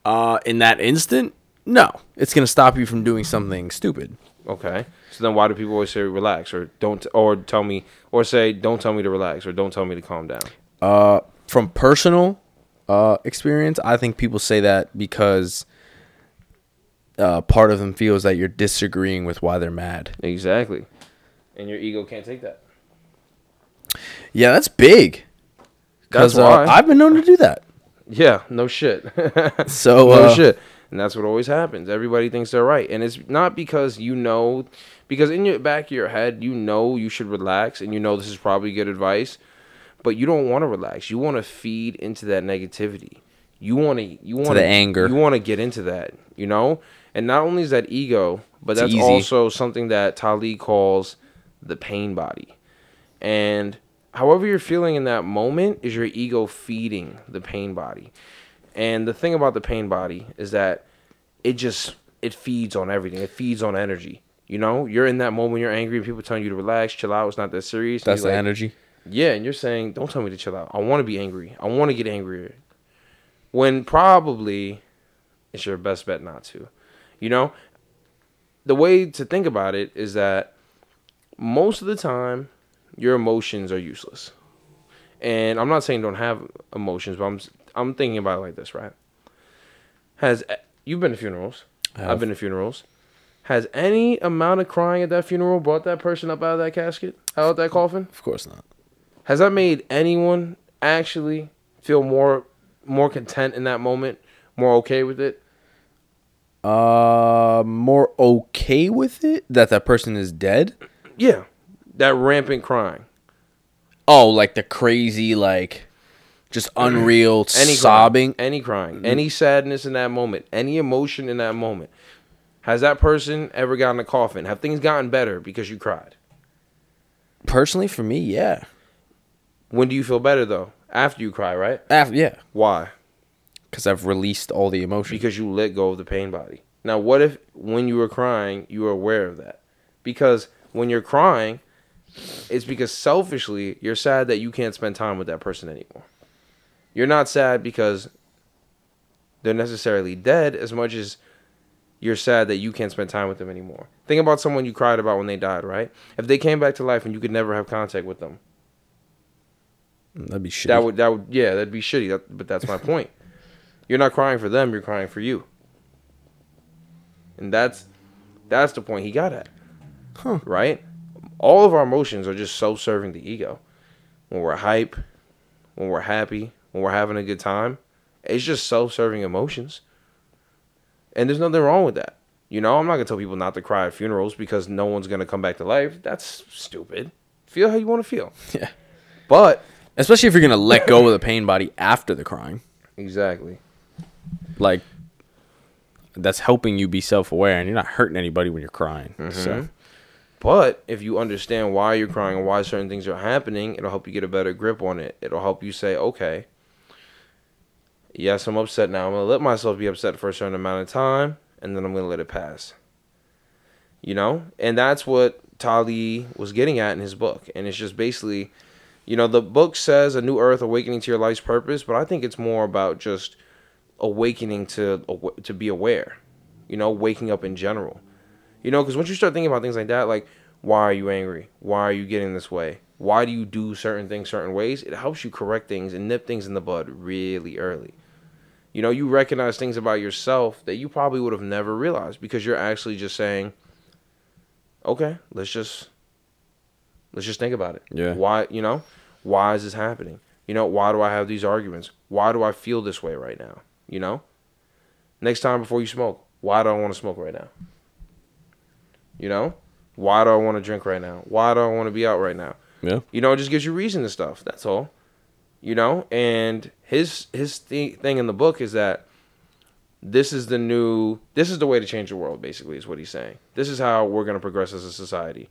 Uh, in that instant, no, it's gonna stop you from doing something stupid. Okay. So then why do people always say relax or don't or tell me or say don't tell me to relax or don't tell me to calm down? Uh, from personal uh, experience, I think people say that because uh, part of them feels that you're disagreeing with why they're mad. Exactly. And your ego can't take that. Yeah, that's big. That's Because uh, why. I've been known to do that. Yeah, no shit. So no uh, shit. And that's what always happens. Everybody thinks they're right. And it's not because you know because in your back of your head you know you should relax and you know this is probably good advice, but you don't want to relax. You want to feed into that negativity. You want to you want the anger. You want to get into that, you know? And not only is that ego, but It's that's easy. also something that Tolle calls the pain body. And however you're feeling in that moment is your ego feeding the pain body. And the thing about the pain body is that it just it feeds on everything. It feeds on energy. You know, you're in that moment, you're angry, and people telling you to relax, chill out, it's not that serious. that's the like, energy. Yeah, and you're saying, don't tell me to chill out. I want to be angry. I want to get angrier. When probably it's your best bet not to. You know, the way to think about it is that most of the time your emotions are useless. And I'm not saying don't have emotions, but I'm I'm thinking about it like this, right? Has you've been to funerals? I've been to funerals. Has any amount of crying at that funeral brought that person up out of that casket, out of that coffin? Of course not. Has that made anyone actually feel more more content in that moment, more okay with it? Uh, more okay with it that that person is dead. Yeah, that rampant crying. Oh, like the crazy, like just unreal Any sobbing. crying, any crying, any sadness in that moment, any emotion in that moment. Has that person ever gotten a coffin? Have things gotten better because you cried? Personally, for me, yeah. When do you feel better though? After you cry, right? After, yeah, Why? because I've released all the emotion. because you let go of the pain body. Now, what if when you were crying, you were aware of that? Because when you're crying, it's because selfishly you're sad that you can't spend time with that person anymore. You're not sad because they're necessarily dead as much as you're sad that you can't spend time with them anymore. Think about someone you cried about when they died, right? If they came back to life and you could never have contact with them, That'd be shitty. that would that would yeah, that'd be shitty. That, but that's my point. You're not crying for them, you're crying for you. And that's that's the point he got at. Huh. Right? All of our emotions are just self-serving the ego. When we're hype, when we're happy, when we're having a good time, it's just self-serving emotions. And there's nothing wrong with that. You know, I'm not gonna tell people not to cry at funerals because no one's gonna come back to life. That's stupid. Feel how you want to feel. Yeah. But Especially if you're gonna let go of the pain body after the crying. exactly. Like that's helping you be self aware and you're not hurting anybody when you're crying. So mm-hmm. But if you understand why you're crying and why certain things are happening, it'll help you get a better grip on it. It'll help you say, okay, yes, I'm upset now. I'm going to let myself be upset for a certain amount of time, and then I'm going to let it pass. You know? And that's what Tolle was getting at in his book. And it's just basically, you know, the book says a new earth awakening to your life's purpose, but I think it's more about just awakening to to be aware. You know, waking up in general. You know, because once you start thinking about things like that, like why are you angry? Why are you getting this way? Why do you do certain things certain ways? It helps you correct things and nip things in the bud really early. You know, you recognize things about yourself that you probably would have never realized because you're actually just saying, "Okay, let's just let's just think about it. Yeah. Why, you know, why is this happening? You know, why do I have these arguments? Why do I feel this way right now? You know? Next time before you smoke, why do I want to smoke right now? You know? Why do I want to drink right now? Why do I want to be out right now? Yeah. You know, it just gives you reason to stuff. That's all. You know, and his his th- thing in the book is that this is the new this is the way to change the world basically is what he's saying. This is how we're going to progress as a society.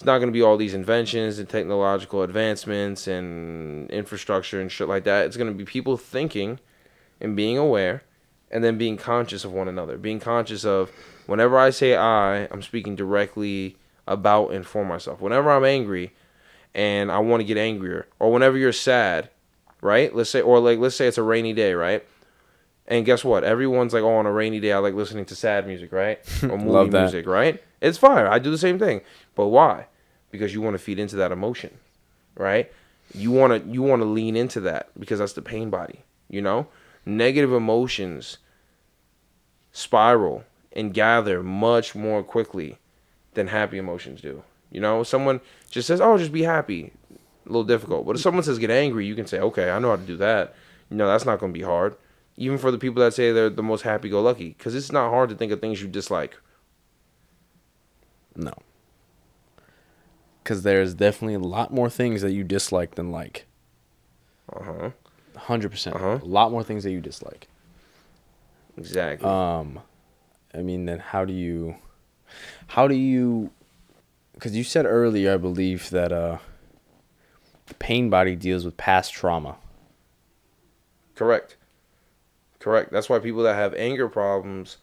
It's not going to be all these inventions and technological advancements and infrastructure and shit like that. It's going to be people thinking and being aware and then being conscious of one another. Being conscious of whenever I say I, I'm speaking directly about and for myself. Whenever I'm angry and I want to get angrier, or whenever you're sad, right? Let's say, or like, let's say it's a rainy day, right? And guess what? Everyone's like, oh, on a rainy day, I like listening to sad music, right? Or movie Love that. music, right? It's fine. I do the same thing. But why? Because you want to feed into that emotion, right? You want to you want to lean into that because that's the pain body, you know? Negative emotions spiral and gather much more quickly than happy emotions do. You know, someone just says, "Oh, just be happy." A little difficult. But if someone says get angry, you can say, "Okay, I know how to do that." You know, that's not going to be hard. Even for the people that say they're the most happy-go-lucky, because it's not hard to think of things you dislike. No. Because there's definitely a lot more things that you dislike than like. Uh huh. 100%. Uh-huh. A lot more things that you dislike. Exactly. Um, I mean, then how do you, how do you, because you said earlier, I believe that uh, the pain body deals with past trauma. Correct. Correct. That's why people that have anger problems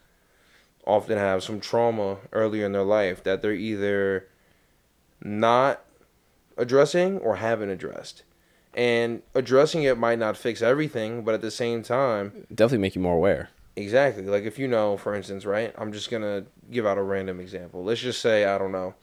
often have some trauma earlier in their life that they're either not addressing or haven't addressed. And addressing it might not fix everything, but at the same time, Definitely make you more aware. exactly. Like if you know, for instance, right? I'm just going to give out a random example. Let's just say, I don't know,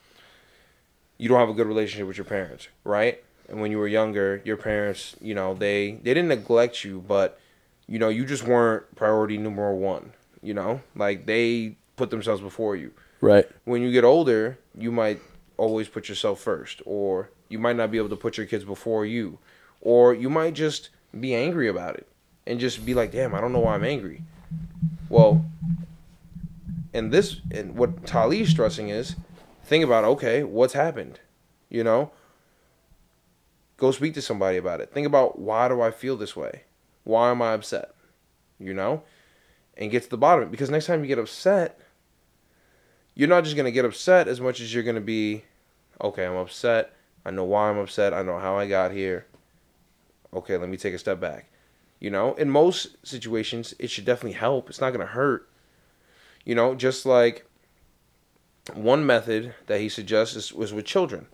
you don't have a good relationship with your parents, right? And when you were younger, your parents, you know, they they didn't neglect you, but you know, you just weren't priority number 1, you know? Like they put themselves before you. Right. When you get older, you might always put yourself first or you might not be able to put your kids before you or you might just be angry about it and just be like, "Damn, I don't know why I'm angry." Well, and this and what Tolle's stressing is think about okay, what's happened? You know? Go speak to somebody about it. Think about why do I feel this way? Why am I upset? You know? And get to the bottom of it. Because next time you get upset, you're not just gonna get upset as much as you're gonna be, okay, I'm upset. I know why I'm upset. I know how I got here. Okay, let me take a step back. You know, in most situations, it should definitely help. It's not gonna hurt. You know, just like one method that he suggests is, was with children.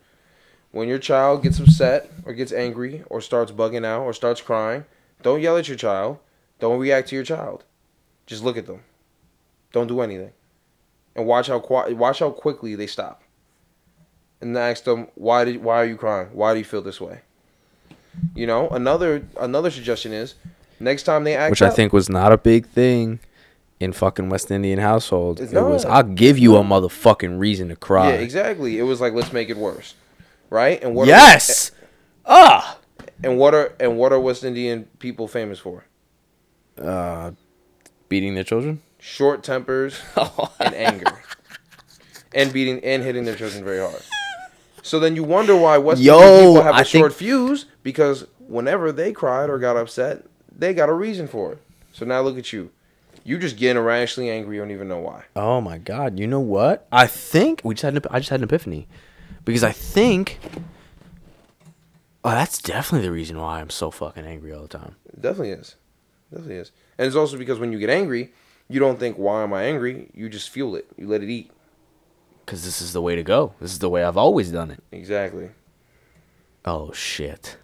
When your child gets upset or gets angry or starts bugging out or starts crying, don't yell at your child. Don't react to your child. Just look at them. Don't do anything, and watch how qui- watch how quickly they stop. And then ask them why did why are you crying? Why do you feel this way? You know, another another suggestion is next time they act Which I think was not a big thing in fucking West Indian household. It was. I'll give you a motherfucking reason to cry. Yeah, exactly. It was like let's make it worse, right? And what yes. Ah. Are, and what are and what are West Indian people famous for? Uh, beating their children. Short tempers and anger, and beating and hitting their children very hard. So then you wonder why West Yo, people have a I short think- fuse because whenever they cried or got upset, they got a reason for it. So now look at you. You just getting irrationally angry. You don't even know why. Oh my god! You know what? I think we just had. An, I just had an epiphany, because I think. Oh, that's definitely the reason why I'm so fucking angry all the time. It definitely is. definitely is. And it's also because when you get angry, you don't think, why am I angry? You just fuel it. You let it eat. Because this is the way to go. This is the way I've always done it. Exactly. Oh shit!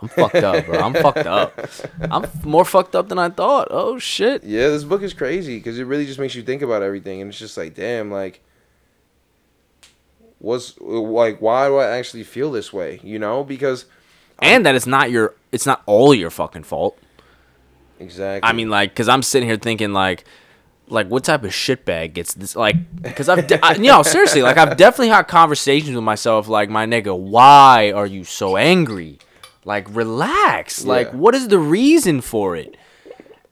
I'm fucked up, bro. I'm fucked up. I'm more fucked up than I thought. Oh shit! Yeah, this book is crazy because it really just makes you think about everything. And it's just like, damn, like, what's, like, why do I actually feel this way? You know? Because, And that it's not your. It's not all your fucking fault. Exactly. I mean, like, cause I'm sitting here thinking, like, like what type of shitbag gets this? Like, cause I've, de- I, you know, seriously, like, I've definitely had conversations with myself, like, my nigga, why are you so angry? Like, relax. Like, Yeah. what is the reason for it?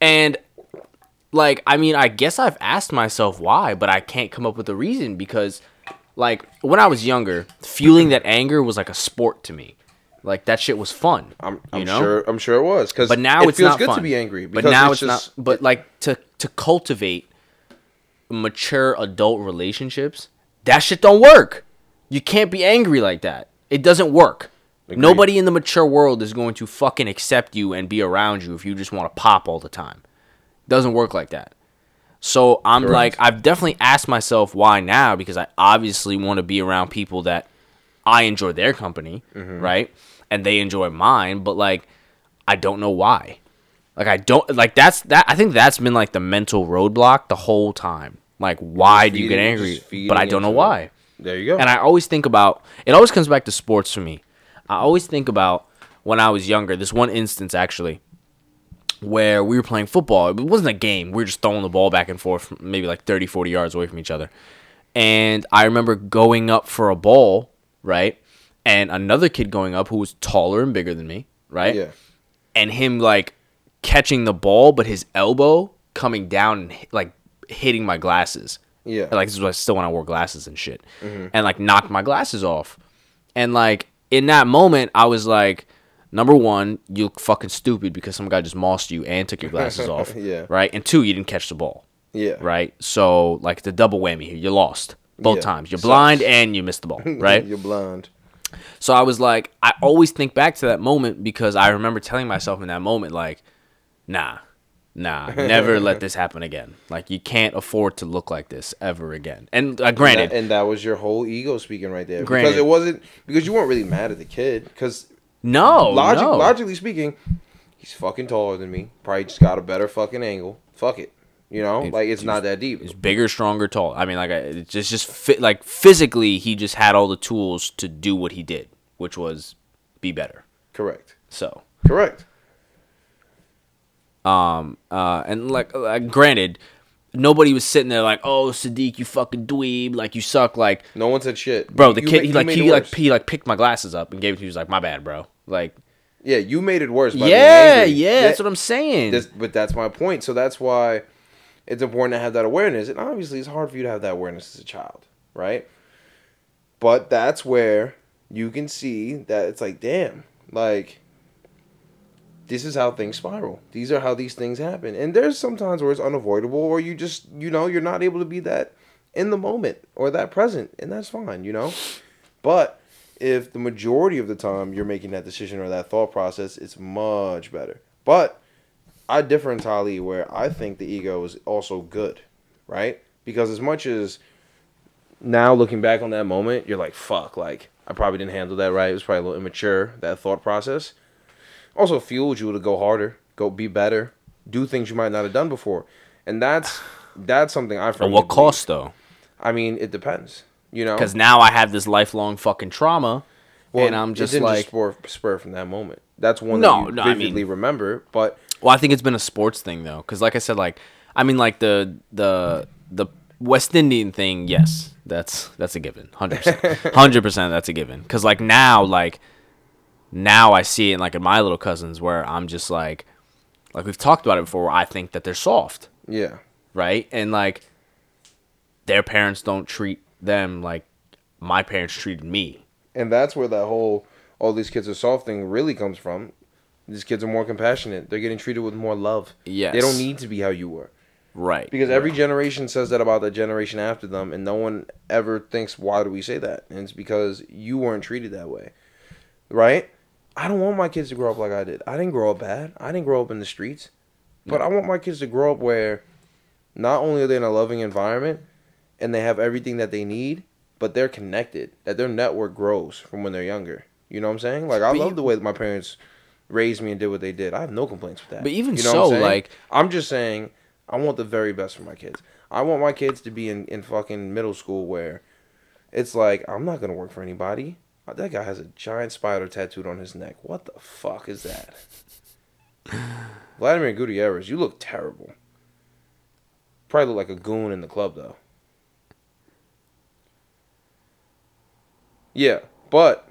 And, like, I mean, I guess I've asked myself why, but I can't come up with a reason because, like, when I was younger, feeling that anger was like a sport to me. Like that shit was fun. I'm, I'm you know? sure, I'm sure it was. Cause but now it it's feels not good fun. to be angry. But now it's, just, not. But like to to cultivate mature adult relationships, that shit don't work. You can't be angry like that. It doesn't work. Agreed. Nobody in the mature world is going to fucking accept you and be around you if you just want to pop all the time. Doesn't work like that. So I'm Correct. like, I've definitely asked myself why now because I obviously want to be around people that I enjoy their company, Mm-hmm. right? And they enjoy mine, but like, I don't know why. Like I don't like that's that. I think that's been like the mental roadblock the whole time. Like why do you get angry? But I don't know it. why. There you go. And I always think about it. Always comes back to sports for me. I always think about when I was younger. This one instance actually, where we were playing football. It wasn't a game. We were just throwing the ball back and forth, maybe like 30, 40 yards away from each other. And I remember going up for a ball, right? And another kid going up who was taller and bigger than me, right? yeah. and him like catching the ball, but his elbow coming down and like hitting my glasses. Yeah. Like this was still when I wore glasses and shit, mm-hmm. and like knocked my glasses off. And like in that moment, I was like, number one, you look fucking stupid because some guy just mossed you and took your glasses off. Yeah. Right. And two, you didn't catch the ball. Yeah. Right. So like the double whammy here, you lost both Yeah. times. You're Sucks. blind and you missed the ball. Right. You're blind. So I was like, I always think back to that moment because I remember telling myself in that moment, like, nah, nah, never let this happen again. Like, you can't afford to look like this ever again. And uh, granted, And that, and that was your whole ego speaking right there. Granted. Because it wasn't because you weren't really mad at the kid. Because no, logic, no. logically speaking, he's fucking taller than me. Probably just got a better fucking angle. Fuck it. You know, It- like it's not that deep. He's bigger, stronger, tall. I mean, like, it's just, just fit, like, physically, he just had all the tools to do what he did, which was be better. Correct. So, Correct. Um, uh, and like, like, granted, nobody was sitting there like, "Oh, Sadiq, you fucking dweeb, like you suck." Like, No one said shit. bro, the You kid, ma- he like, he like, he like picked my glasses up and gave it to me. He was like, "My bad, bro." Like, yeah, you made it worse. Yeah, yeah, that's what I'm saying. This, but that's my point. So that's why it's important to have that awareness. And obviously, it's hard for you to have that awareness as a child, right? But that's where you can see that it's like, damn, like this is how things spiral. These are how these things happen. And there's sometimes where it's unavoidable, or you just, you know, you're not able to be that in the moment or that present, and that's fine, you know. But if the majority of the time you're making that decision or that thought process, it's much better. But I differ entirely where I think the ego is also good, right? Because as much as now looking back on that moment, you're like, fuck, like I probably didn't handle that right. It was probably a little immature, that thought process. Also fueled you to go harder, go be better, do things you might not have done before. And that's that's something I At firmly what cost though? I mean, it depends. You know? Because now I have this lifelong fucking trauma, Well, and I'm it just didn't like, spur, spur from that moment. That's one No, that you no, I vividly mean- remember. But Well, I think it's been a sports thing though, because like I said, like I mean, like the the the West Indian thing. Yes, that's that's a given, hundred percent, hundred percent. That's a given. Because like now, like now I see it like in my little cousins where I'm just like, like we've talked about it before. Where I think that they're soft, yeah, right? And like their parents don't treat them like my parents treated me. and that's where that whole all these kids are soft thing really comes from. These kids are more compassionate. They're getting treated with more love. Yes. They don't need to be how you were. Right. Because every generation says that about the generation after them, and no one ever thinks, why do we say that? And it's because you weren't treated that way. Right? I don't want my kids to grow up like I did. I didn't grow up bad. I didn't grow up in the streets. But I want my kids to grow up where not only are they in a loving environment and they have everything that they need, but they're connected. That their network grows from when they're younger. You know what I'm saying? Like I love the way that my parents raised me and did what they did. I have no complaints with that. But even You know what I'm so, like- I'm just saying I want the very best for my kids. I want my kids to be in, in fucking middle school where it's like I'm not gonna work for anybody. That guy has a giant spider tattooed on his neck. What the fuck is that? Vladimir Gutierrez, you look terrible. Probably look like a goon in the club though. Yeah, but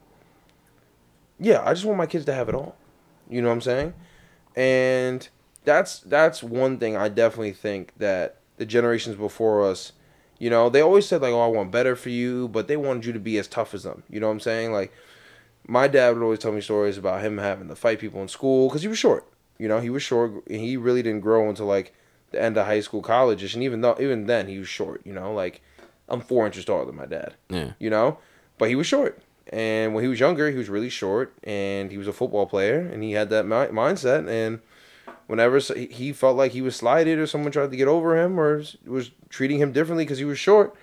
yeah, I just want my kids to have it all. You know what I'm saying? And that's that's one thing I definitely think that the generations before us, you know, they always said like, "Oh, I want better for you," but they wanted you to be as tough as them. You know what I'm saying? Like, my dad would always tell me stories about him having to fight people in school because he was short. You know, he was short. And he really didn't grow until like the end of high school, college, and even though even then he was short. You know, like I'm four inches taller than my dad Yeah. you know, but he was short. And when he was younger, he was really short, and he was a football player, and he had that mi- mindset. And whenever he- felt like he was slighted, or someone tried to get over him, or was treating him differently because he was short,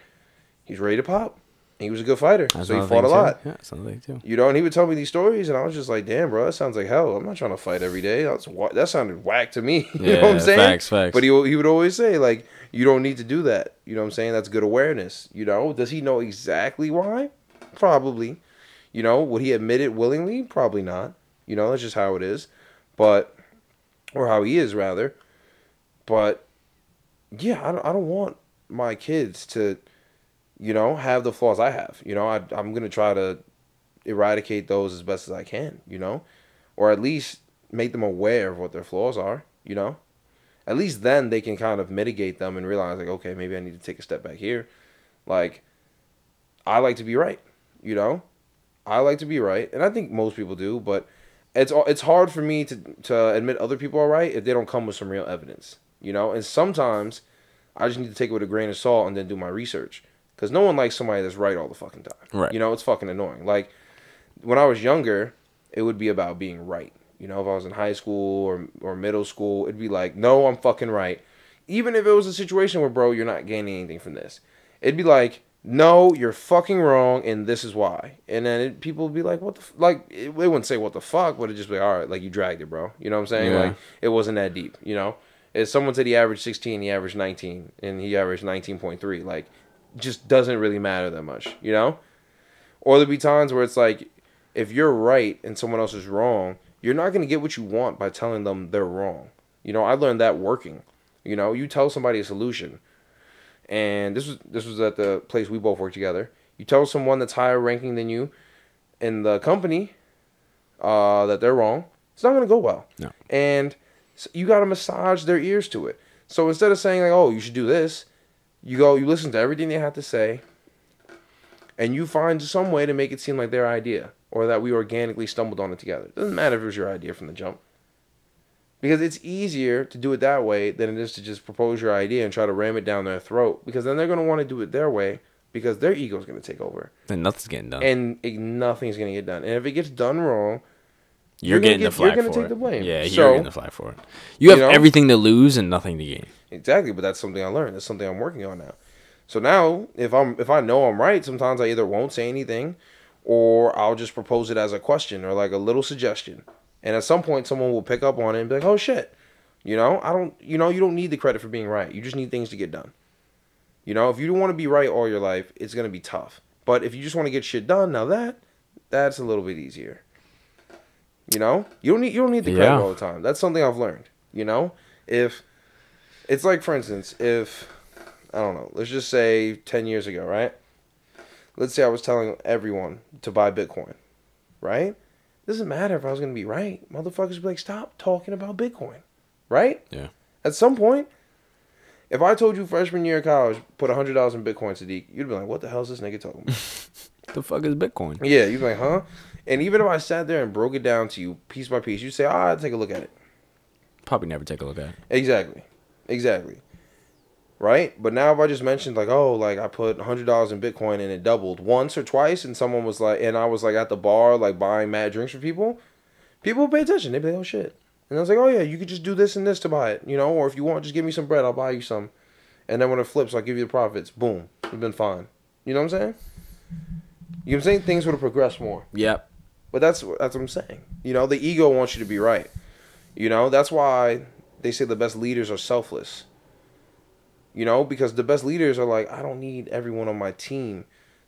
he's ready to pop. He was a good fighter, That's so he fought a too. lot. Yeah, another too. You know, and he would tell me these stories, and I was just like, "Damn, bro, that sounds like hell." I'm not trying to fight every day. That's that sounded whack to me. you know what I'm Yeah, saying? facts, facts. But he he would always say like, "You don't need to do that." You know what I'm saying? That's good awareness. You know, does he know exactly why? Probably. You know, would he admit it willingly? Probably not. You know, that's just how it is. But or how he is rather. But yeah, I don't, I don't want my kids to, you know, have the flaws I have. You know, I, I'm gonna try to eradicate those as best as I can. You know, or at least make them aware of what their flaws are. You know, at least then they can kind of mitigate them and realize like, okay, maybe I need to take a step back here. Like, I like to be right. You know, I like to be right, and I think most people do, but it's it's hard for me to to admit other people are right if they don't come with some real evidence, you know. And sometimes I just need to take it with a grain of salt and then do my research, because no one likes somebody that's right all the fucking time. Right. You know, it's fucking annoying. Like when I was younger, it would be about being right. You know, if I was in high school or or middle school, it'd be like, no, I'm fucking right. Even if it was a situation where, bro, you're not gaining anything from this, it'd be like, no, you're fucking wrong, and this is why. And then it, people would be like, what the, f-? like, it, they wouldn't say what the fuck, but it'd just be, all right, like, you dragged it, bro. You know what I'm saying? Yeah. Like, it wasn't that deep, you know? If someone said he averaged 16, he averaged 19, and he averaged 19.3, like, just doesn't really matter that much, you know? Or there'd be times where it's like, if you're right and someone else is wrong, you're not going to get what you want by telling them they're wrong. You know, I learned that working. You know, you tell somebody a solution, and this was this was at the place we both worked together. You tell someone that's higher ranking than you in the company uh, that they're wrong. It's not going to go well. No. And s- you got to massage their ears to it. So instead of saying like, "Oh, you should do this," you go, you listen to everything they have to say, and you find some way to make it seem like their idea or that we organically stumbled on it together. It doesn't matter if it was your idea from the jump. Because it's easier to do it that way than it is to just propose your idea and try to ram it down their throat. Because then they're going to want to do it their way because their ego's going to take over. Then nothing's getting done. And it, nothing's going to get done. And if it gets done wrong, you're, you're gonna getting get- the flag you're for take it. the blame. Yeah, you're So- getting the flag for it. You have You know? everything to lose and nothing to gain. Exactly, but that's something I learned. That's something I'm working on now. So now, if I'm if I know I'm right, sometimes I either won't say anything, or I'll just propose it as a question or like a little suggestion. And at some point, someone will pick up on it and be like, "Oh shit," you know. I don't, you know, you don't need the credit for being right. You just need things to get done. You know, if you don't want to be right all your life, it's gonna be tough. But if you just want to get shit done, now that that's a little bit easier. You know, you don't need you don't need the credit Yeah. all the time. That's something I've learned. You know, if it's like for instance, if I don't know, let's just say ten years ago, right? Let's say I was telling everyone to buy Bitcoin, right? Doesn't matter if I was gonna be right. Motherfuckers be like, stop talking about Bitcoin, right? Yeah. At some point, if I told you freshman year of college, put hundred dollars in Bitcoin, Sadiq, you'd be like, what the hell is this nigga talking about? The fuck is Bitcoin? yeah, you'd be like, huh? And even if I sat there and broke it down to you piece by piece, you'd say, ah, I'll take a look at it. Probably never take a look at it. Exactly. Exactly. Right? But now if I just mentioned like, oh, like I put hundred dollars in Bitcoin and it doubled once or twice and someone was like and I was like at the bar like buying mad drinks for people, people pay attention. They'd be like, Oh shit. And I was like, Oh yeah, you could just do this and this to buy it, you know, or if you want, just give me some bread, I'll buy you some. And then when it flips, I'll give you the profits. Boom. You've been fine. You know what I'm saying? You know what I'm saying? Things would have progressed more. Yep. But that's that's what I'm saying. You know, the ego wants you to be right. You know, that's why they say the best leaders are selfless. You know, because the best leaders are like, I don't need everyone on my team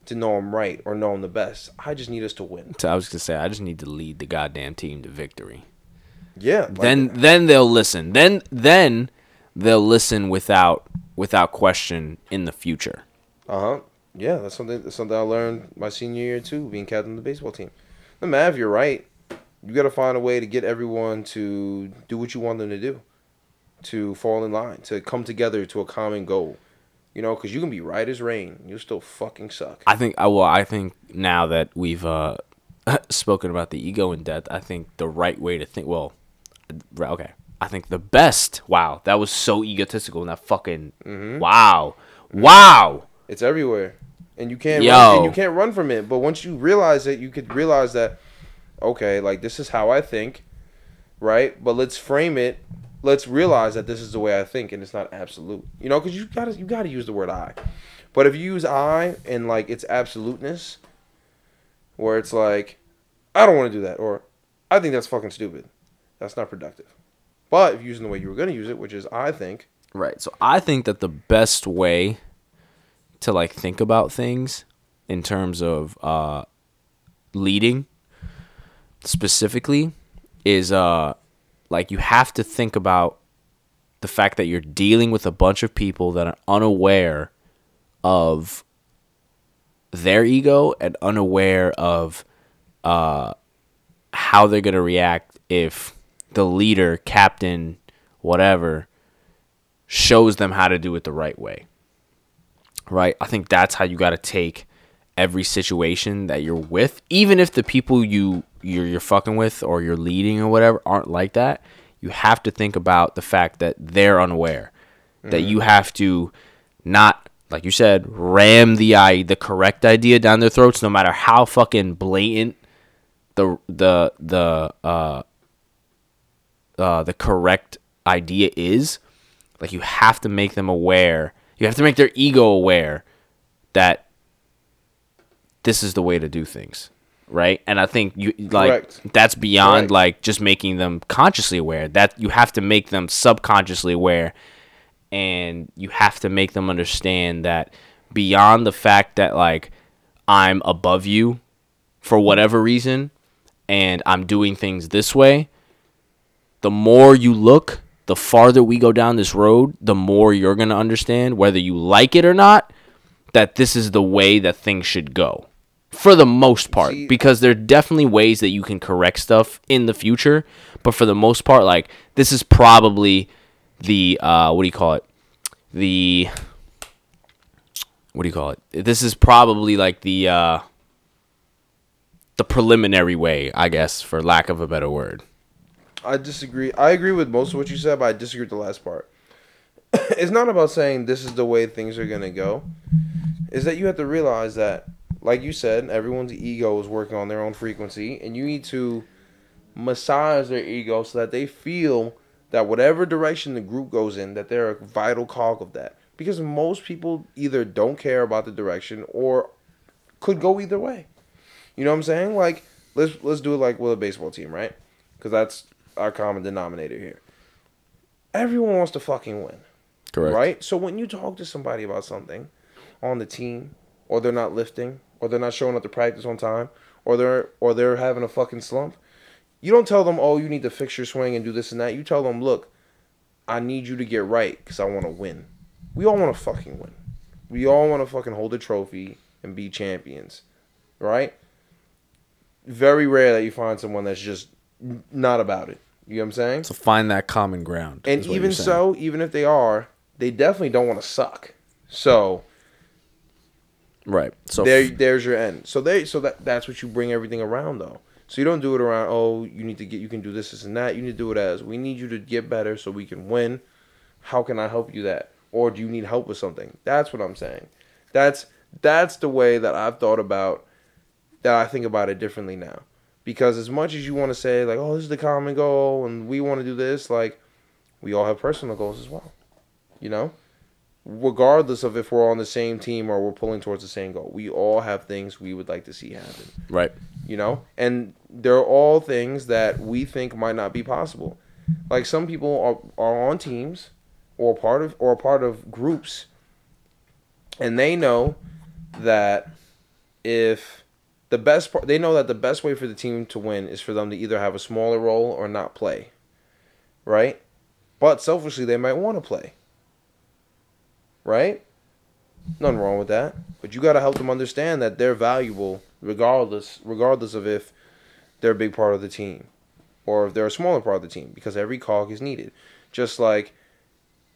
to know I'm right or know I'm the best. I just need us to win. So I was gonna say I just need to lead the goddamn team to victory. Yeah. like- then then they'll listen. Then then they'll listen without without question in the future. Uh huh. Yeah, that's something. That's something I learned my senior year too, being captain of the baseball team. No matter if you're right, you got to find a way to get everyone to do what you want them to do, to fall in line, to come together to a common goal. You know, because you can be right as rain, you still fucking suck. I think I well I think now that we've uh spoken about the ego in depth, I think the right way to think well okay. I think the best wow, that was so egotistical and that fucking Mm-hmm. wow. Wow. It's everywhere, and you can't Yo. run, and you can't run from it. But once you realize it, you could realize that, okay, like this is how I think, right? But let's frame it. Let's realize that this is the way I think, and it's not absolute. You know, because you gotta you gotta use the word I. But if you use I and like its absoluteness, where it's like, I don't want to do that, or I think that's fucking stupid, that's not productive. But if you're using the way you were to use it, which is I think, Right. So I think that the best way to like think about things in terms of uh leading specifically is uh like you have to think about the fact that you're dealing with a bunch of people that are unaware of their ego and unaware of uh how they're going to react if the leader, captain, whatever shows them how to do it the right way. Right? I think that's how you got to take every situation that you're with, even if the people you you're, you're fucking with or you're leading or whatever aren't like that. You have to think about the fact that they're unaware, that you have to not like you said ram the i the correct idea down their throats, no matter how fucking blatant the the the uh uh the correct idea is like you have to make them aware you have to make their ego aware that this is the way to do things right and i think you like Correct. that's beyond Correct. like just making them consciously aware that you have to make them subconsciously aware and you have to make them understand that beyond the fact that like i'm above you for whatever reason and i'm doing things this way the more you look, the farther we go down this road, the more you're going to understand, whether you like it or not, that this is the way that things should go. For the most part, because there are definitely ways that you can correct stuff in the future, but for the most part, like this is probably the uh, what do you call it? The what do you call it? This is probably like the uh, the preliminary way, I guess, for lack of a better word. I disagree. I agree with most of what you said, but I disagree with the last part. it's not about saying this is the way things are gonna go. Is that you have to realize that, like you said, everyone's ego is working on their own frequency, and you need to massage their ego so that they feel that whatever direction the group goes in, that they're a vital cog of that. Because most people either don't care about the direction or could go either way. You know what I'm saying? Like let's let's do it like with a baseball team, right? Because that's our common denominator here. Everyone wants to fucking win, Correct. right? So when you talk to somebody about something on the team, or they're not lifting, or they're not showing up to practice on time, or they're or they're having a fucking slump, you don't tell them, "Oh, you need to fix your swing and do this and that." You tell them, "Look, I need you to get right because I want to win." We all want to fucking win. We all want to fucking hold a trophy and be champions, right? Very rare that you find someone that's just not about it. You know what I'm saying? So find that common ground. And even so, even if they are, they definitely don't want to suck. So right. So there, there's your end. So they, so that that's what you bring everything around though. So you don't do it around. Oh, you need to get. You can do this, this, and that. You need to do it as we need you to get better so we can win. How can I help you that? Or do you need help with something? That's what I'm saying. That's that's the way that I've thought about. That I think about it differently now. Because as much as you want to say like, oh, this is the common goal, and we want to do this, like, we all have personal goals as well. You know, regardless of if we're on the same team or we're pulling towards the same goal, we all have things we would like to see happen. right. You know, and they're all things that we think might not be possible. Like some people are, are on teams or part of or part of groups, and they know that if the best part, they know that the best way for the team to win is for them to either have a smaller role or not play. Right? But selfishly, they might want to play. Right? Nothing wrong with that. But you got to help them understand that they're valuable regardless regardless of if they're a big part of the team or if they're a smaller part of the team because every cog is needed. Just like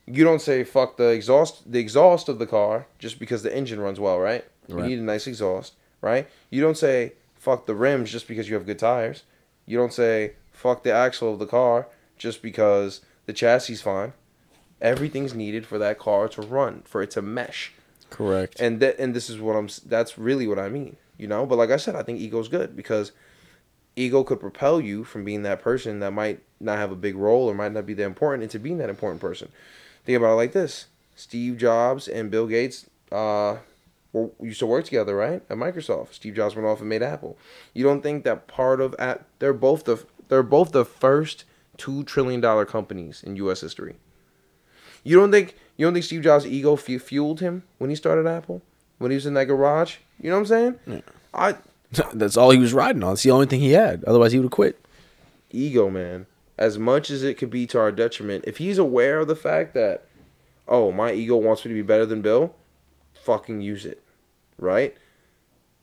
you don't say fuck the exhaust the exhaust of the car just because the engine runs well, right? Right. You need a nice exhaust, right? You don't say fuck the rims just because you have good tires. You don't say fuck the axle of the car just because the chassis is fine. Everything's needed for that car to run, for it to mesh. Correct. And that and this is what I'm that's really what I mean, you know? But like I said, I think ego's good because ego could propel you from being that person that might not have a big role or might not be that important into being that important person. Think about it like this. Steve Jobs and Bill Gates uh were, used to work together, right? At Microsoft. Steve Jobs went off and made Apple. You don't think that part of at they're both the they're both the first two trillion dollar companies in U.S. history. You don't think you don't think Steve Jobs' ego fu- fueled him when he started Apple? When he was in that garage? You know what I'm saying? Yeah. I That's all he was riding on. It's the only thing he had. Otherwise, he would have quit. ego, man. As much as it could be to our detriment, if he's aware of the fact that, oh, my ego wants me to be better than Bill, fucking use it, right?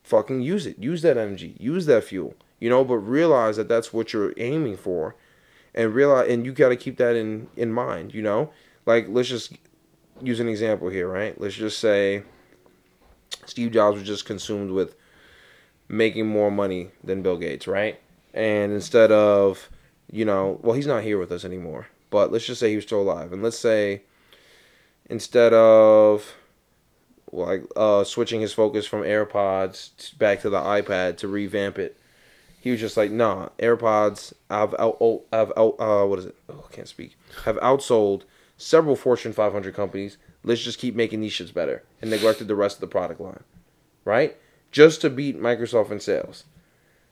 Fucking use it. Use that energy. Use that fuel. You know, but realize that that's what you're aiming for, and realize, and you got to keep that in in mind. You know, like let's just use an example here, right? Let's just say Steve Jobs was just consumed with making more money than Bill Gates, right? And instead of, you know, well, he's not here with us anymore, but let's just say he was still alive. And let's say instead of like uh, switching his focus from AirPods back to the iPad to revamp it, he was just like, nah, AirPods have out, oh, have out, uh, what is it? Oh, I can't speak. Have outsold several Fortune 500 companies. Let's just keep making these shits better and neglected the rest of the product line, right? Just to beat Microsoft in sales,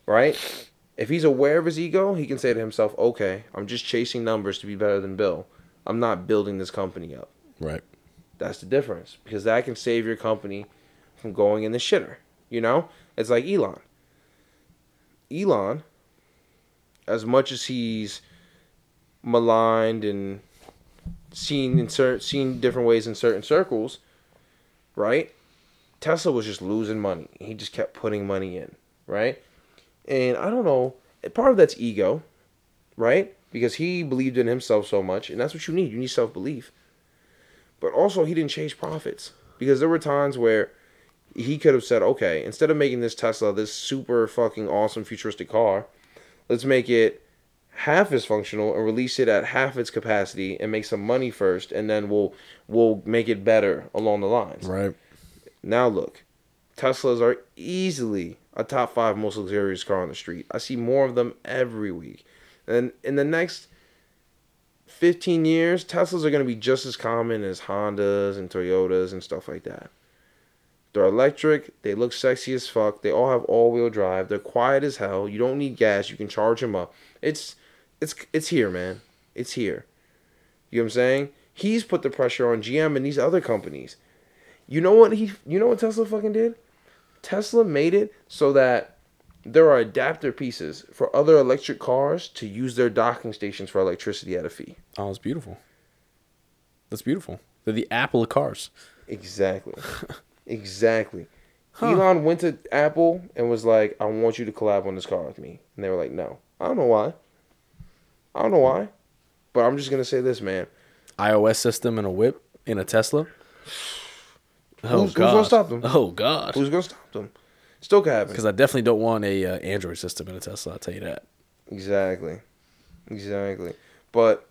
right? If he's aware of his ego, he can say to himself, okay, I'm just chasing numbers to be better than Bill. I'm not building this company up. Right. That's the difference because that can save your company from going in the shitter. You know, it's like Elon. Elon, as much as he's maligned and seen in cer- seen different ways in certain circles, right? Tesla was just losing money. He just kept putting money in, right? And I don't know. Part of that's ego, right? Because he believed in himself so much, and that's what you need. You need self belief. But also, he didn't chase profits because there were times where he could have said, okay, instead of making this Tesla this super fucking awesome futuristic car, let's make it half as functional and release it at half its capacity and make some money first, and then we'll we'll make it better along the lines. Right. Now look, Teslas are easily a top five most luxurious car on the street. I see more of them every week. And in the next 15 years, Teslas are going to be just as common as Hondas and Toyotas and stuff like that. They're electric, they look sexy as fuck, they all have all-wheel drive, they're quiet as hell. You don't need gas, you can charge them up. It's it's it's here, man. It's here. You know what I'm saying? He's put the pressure on GM and these other companies. You know what he you know what Tesla fucking did? Tesla made it so that there are adapter pieces for other electric cars to use their docking stations for electricity at a fee. Oh, it's beautiful. That's beautiful. They're the Apple of cars. Exactly. exactly. Huh. Elon went to Apple and was like, I want you to collab on this car with me. And they were like, no. I don't know why. I don't know why. But I'm just going to say this, man. iOS system and a whip in a Tesla. Oh Who's- who's gonna stop them? Oh god. Who's going to stop them? Still could happen. Because I definitely don't want a uh, Android system in a Tesla. I'll tell you that. Exactly. Exactly. But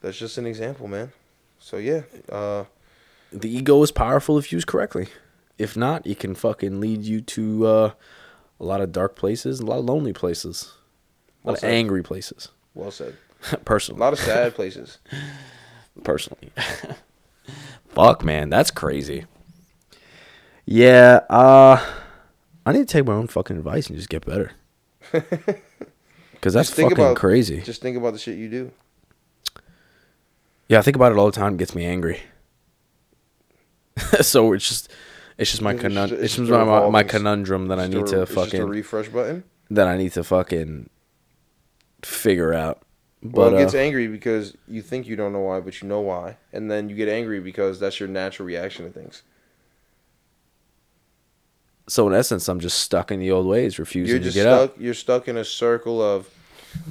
that's just an example, man. So yeah, uh The ego is powerful if used correctly. If not, it can fucking lead you to uh, a lot of dark places, a lot of lonely places, a lot Well of said. angry places. Well said. Personally. A lot of sad places. personally. Fuck, man, that's crazy. Yeah, uh, I need to take my own fucking advice and just get better. Because that's fucking about- crazy. Just think about the shit you do. Yeah, I think about it all the time. It gets me angry. so it's just, it's just my It's conundrum. just- It's it's just my, my, my conundrum that I need a- to it's fucking refresh button. that I need to fucking figure out. Well, But it gets uh, angry because you think you don't know why, but you know why, and then you get angry because that's your natural reaction to things. so in essence, I'm just stuck in the old ways, refusing You're to get stuck. up. You're stuck in a circle of,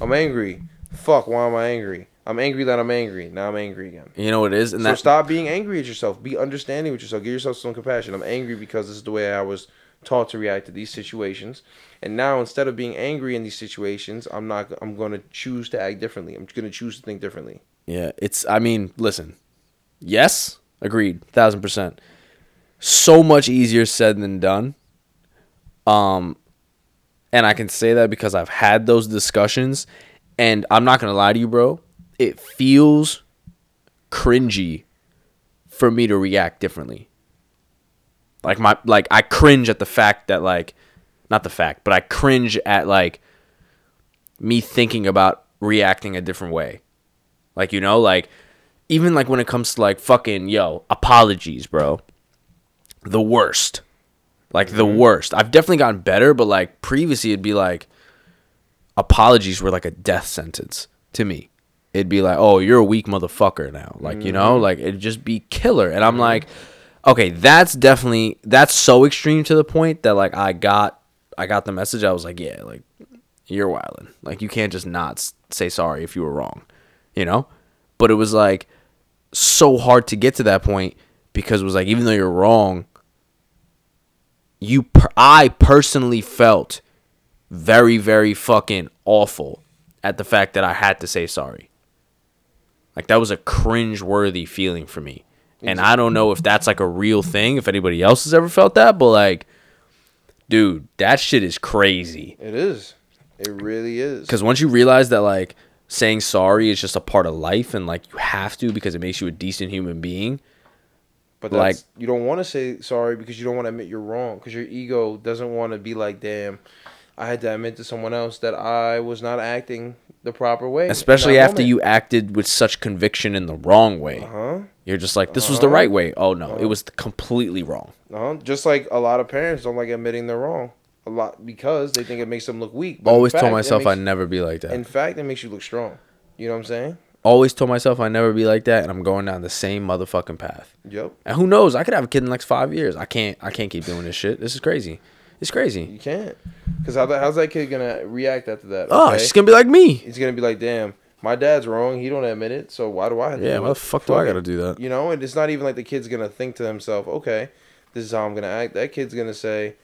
I'm angry. Fuck, why am I angry? I'm angry that I'm angry. Now I'm angry again. You know what it is, and so that stop being angry at yourself. Be understanding with yourself. Give yourself some compassion. I'm angry because this is the way I was taught to react to these situations. And now instead of being angry in these situations, I'm not. I'm going to choose to act differently. I'm going to choose to think differently. Yeah, it's. I mean, listen. Yes, agreed, thousand percent. So much easier said than done. Um, and I can say that because I've had those discussions, and I'm not gonna lie to you, bro. It feels cringy for me to react differently. Like my like I cringe at the fact that like not the fact, but I cringe at like me thinking about reacting a different way. Like you know, like even like when it comes to like fucking yo, apologies, bro. The worst. Like the mm-hmm. worst. I've definitely gotten better, but like previously it'd be like apologies were like a death sentence to me. It'd be like, "Oh, you're a weak motherfucker now." Like, you know, mm-hmm. like it'd just be killer. And I'm mm-hmm. like, okay, that's definitely that's so extreme to the point that like I got I got the message. I was like, yeah, like you're wilding. Like you can't just not say sorry if you were wrong, you know? But it was like so hard to get to that point because it was like even though you're wrong, you per- I personally felt very very fucking awful at the fact that I had to say sorry. Like that was a cringe-worthy feeling for me. And I don't know if that's like a real thing, if anybody else has ever felt that, but like dude, that shit is crazy. It is. It really is. Cuz once you realize that like saying sorry is just a part of life and like you have to because it makes you a decent human being. But like- you don't want to say sorry because you don't want to admit you're wrong because your ego doesn't want to be like, damn, I had to admit to someone else that I was not acting the proper way. Especially after you acted with such conviction in the wrong way. Huh? You're just like this was the Uh-huh. right way. Oh no, it was completely wrong. Uh-huh. Just like a lot of parents don't like admitting they're wrong. A lot because they think it makes them look weak. but Always fact, told myself I'd never be like that. In fact, it makes you look strong. You know what I'm saying? Always told myself I'd never be like that, and I'm going down the same motherfucking path. Yep. And who knows? I could have a kid in the next five years. I can't. I can't keep doing this shit. This is crazy. It's crazy. You can't. Because how how's that kid gonna react after that? Oh, okay? she's gonna be like me. He's gonna be like, "Damn, my dad's wrong. He don't admit it. So why do I have to?" Yeah, why the fuck do I gotta do that? You know, and it's not even like the kid's gonna think to himself, "Okay, this is how I'm gonna act." That kid's gonna say,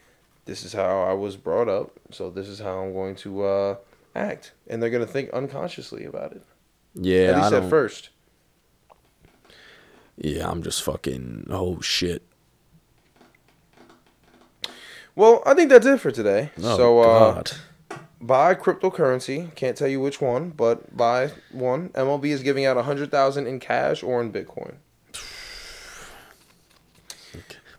"This is how I was brought up. So this is how I'm going to uh, act," and they're gonna think unconsciously about it. Yeah, At least at first. Yeah, I'm just fucking. Oh shit. Well, I think that's it for today. Oh so uh, god. buy cryptocurrency. Can't tell you which one, but buy one. MLB is giving out a hundred thousand in cash or in Bitcoin.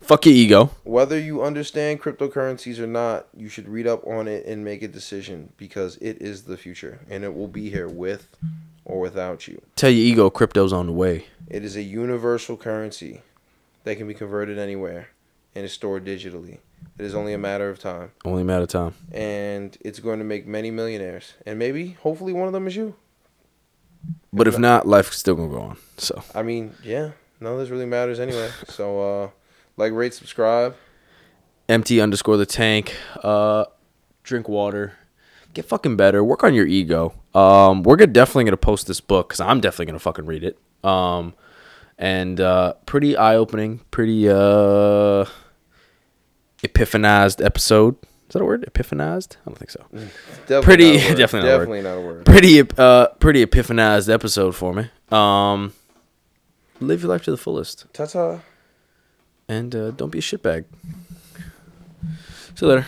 Fuck your ego. Whether you understand cryptocurrencies or not, you should read up on it and make a decision because it is the future and it will be here with or without you. Tell your ego crypto's on the way. It is a universal currency that can be converted anywhere and is stored digitally. It is only a matter of time. Only a matter of time. And it's going to make many millionaires. And maybe, hopefully, one of them is you. But if not, life's still gonna go on. So I mean, yeah, none of this really matters anyway. So, uh, like, rate, subscribe. empty underscore the tank. Uh, drink water. Get fucking better. Work on your ego. Um, we're gonna, definitely gonna post this book because I'm definitely gonna fucking read it. Um, and uh, pretty eye opening. Pretty uh, epiphanized episode. Is that a word? Epiphanized? I don't think so. Definitely Pretty- not a word. definitely not a word. not a word. Pretty uh, pretty epiphanized episode for me. Um, live your life to the fullest, Ta ta. and uh, don't be a shitbag. See you later.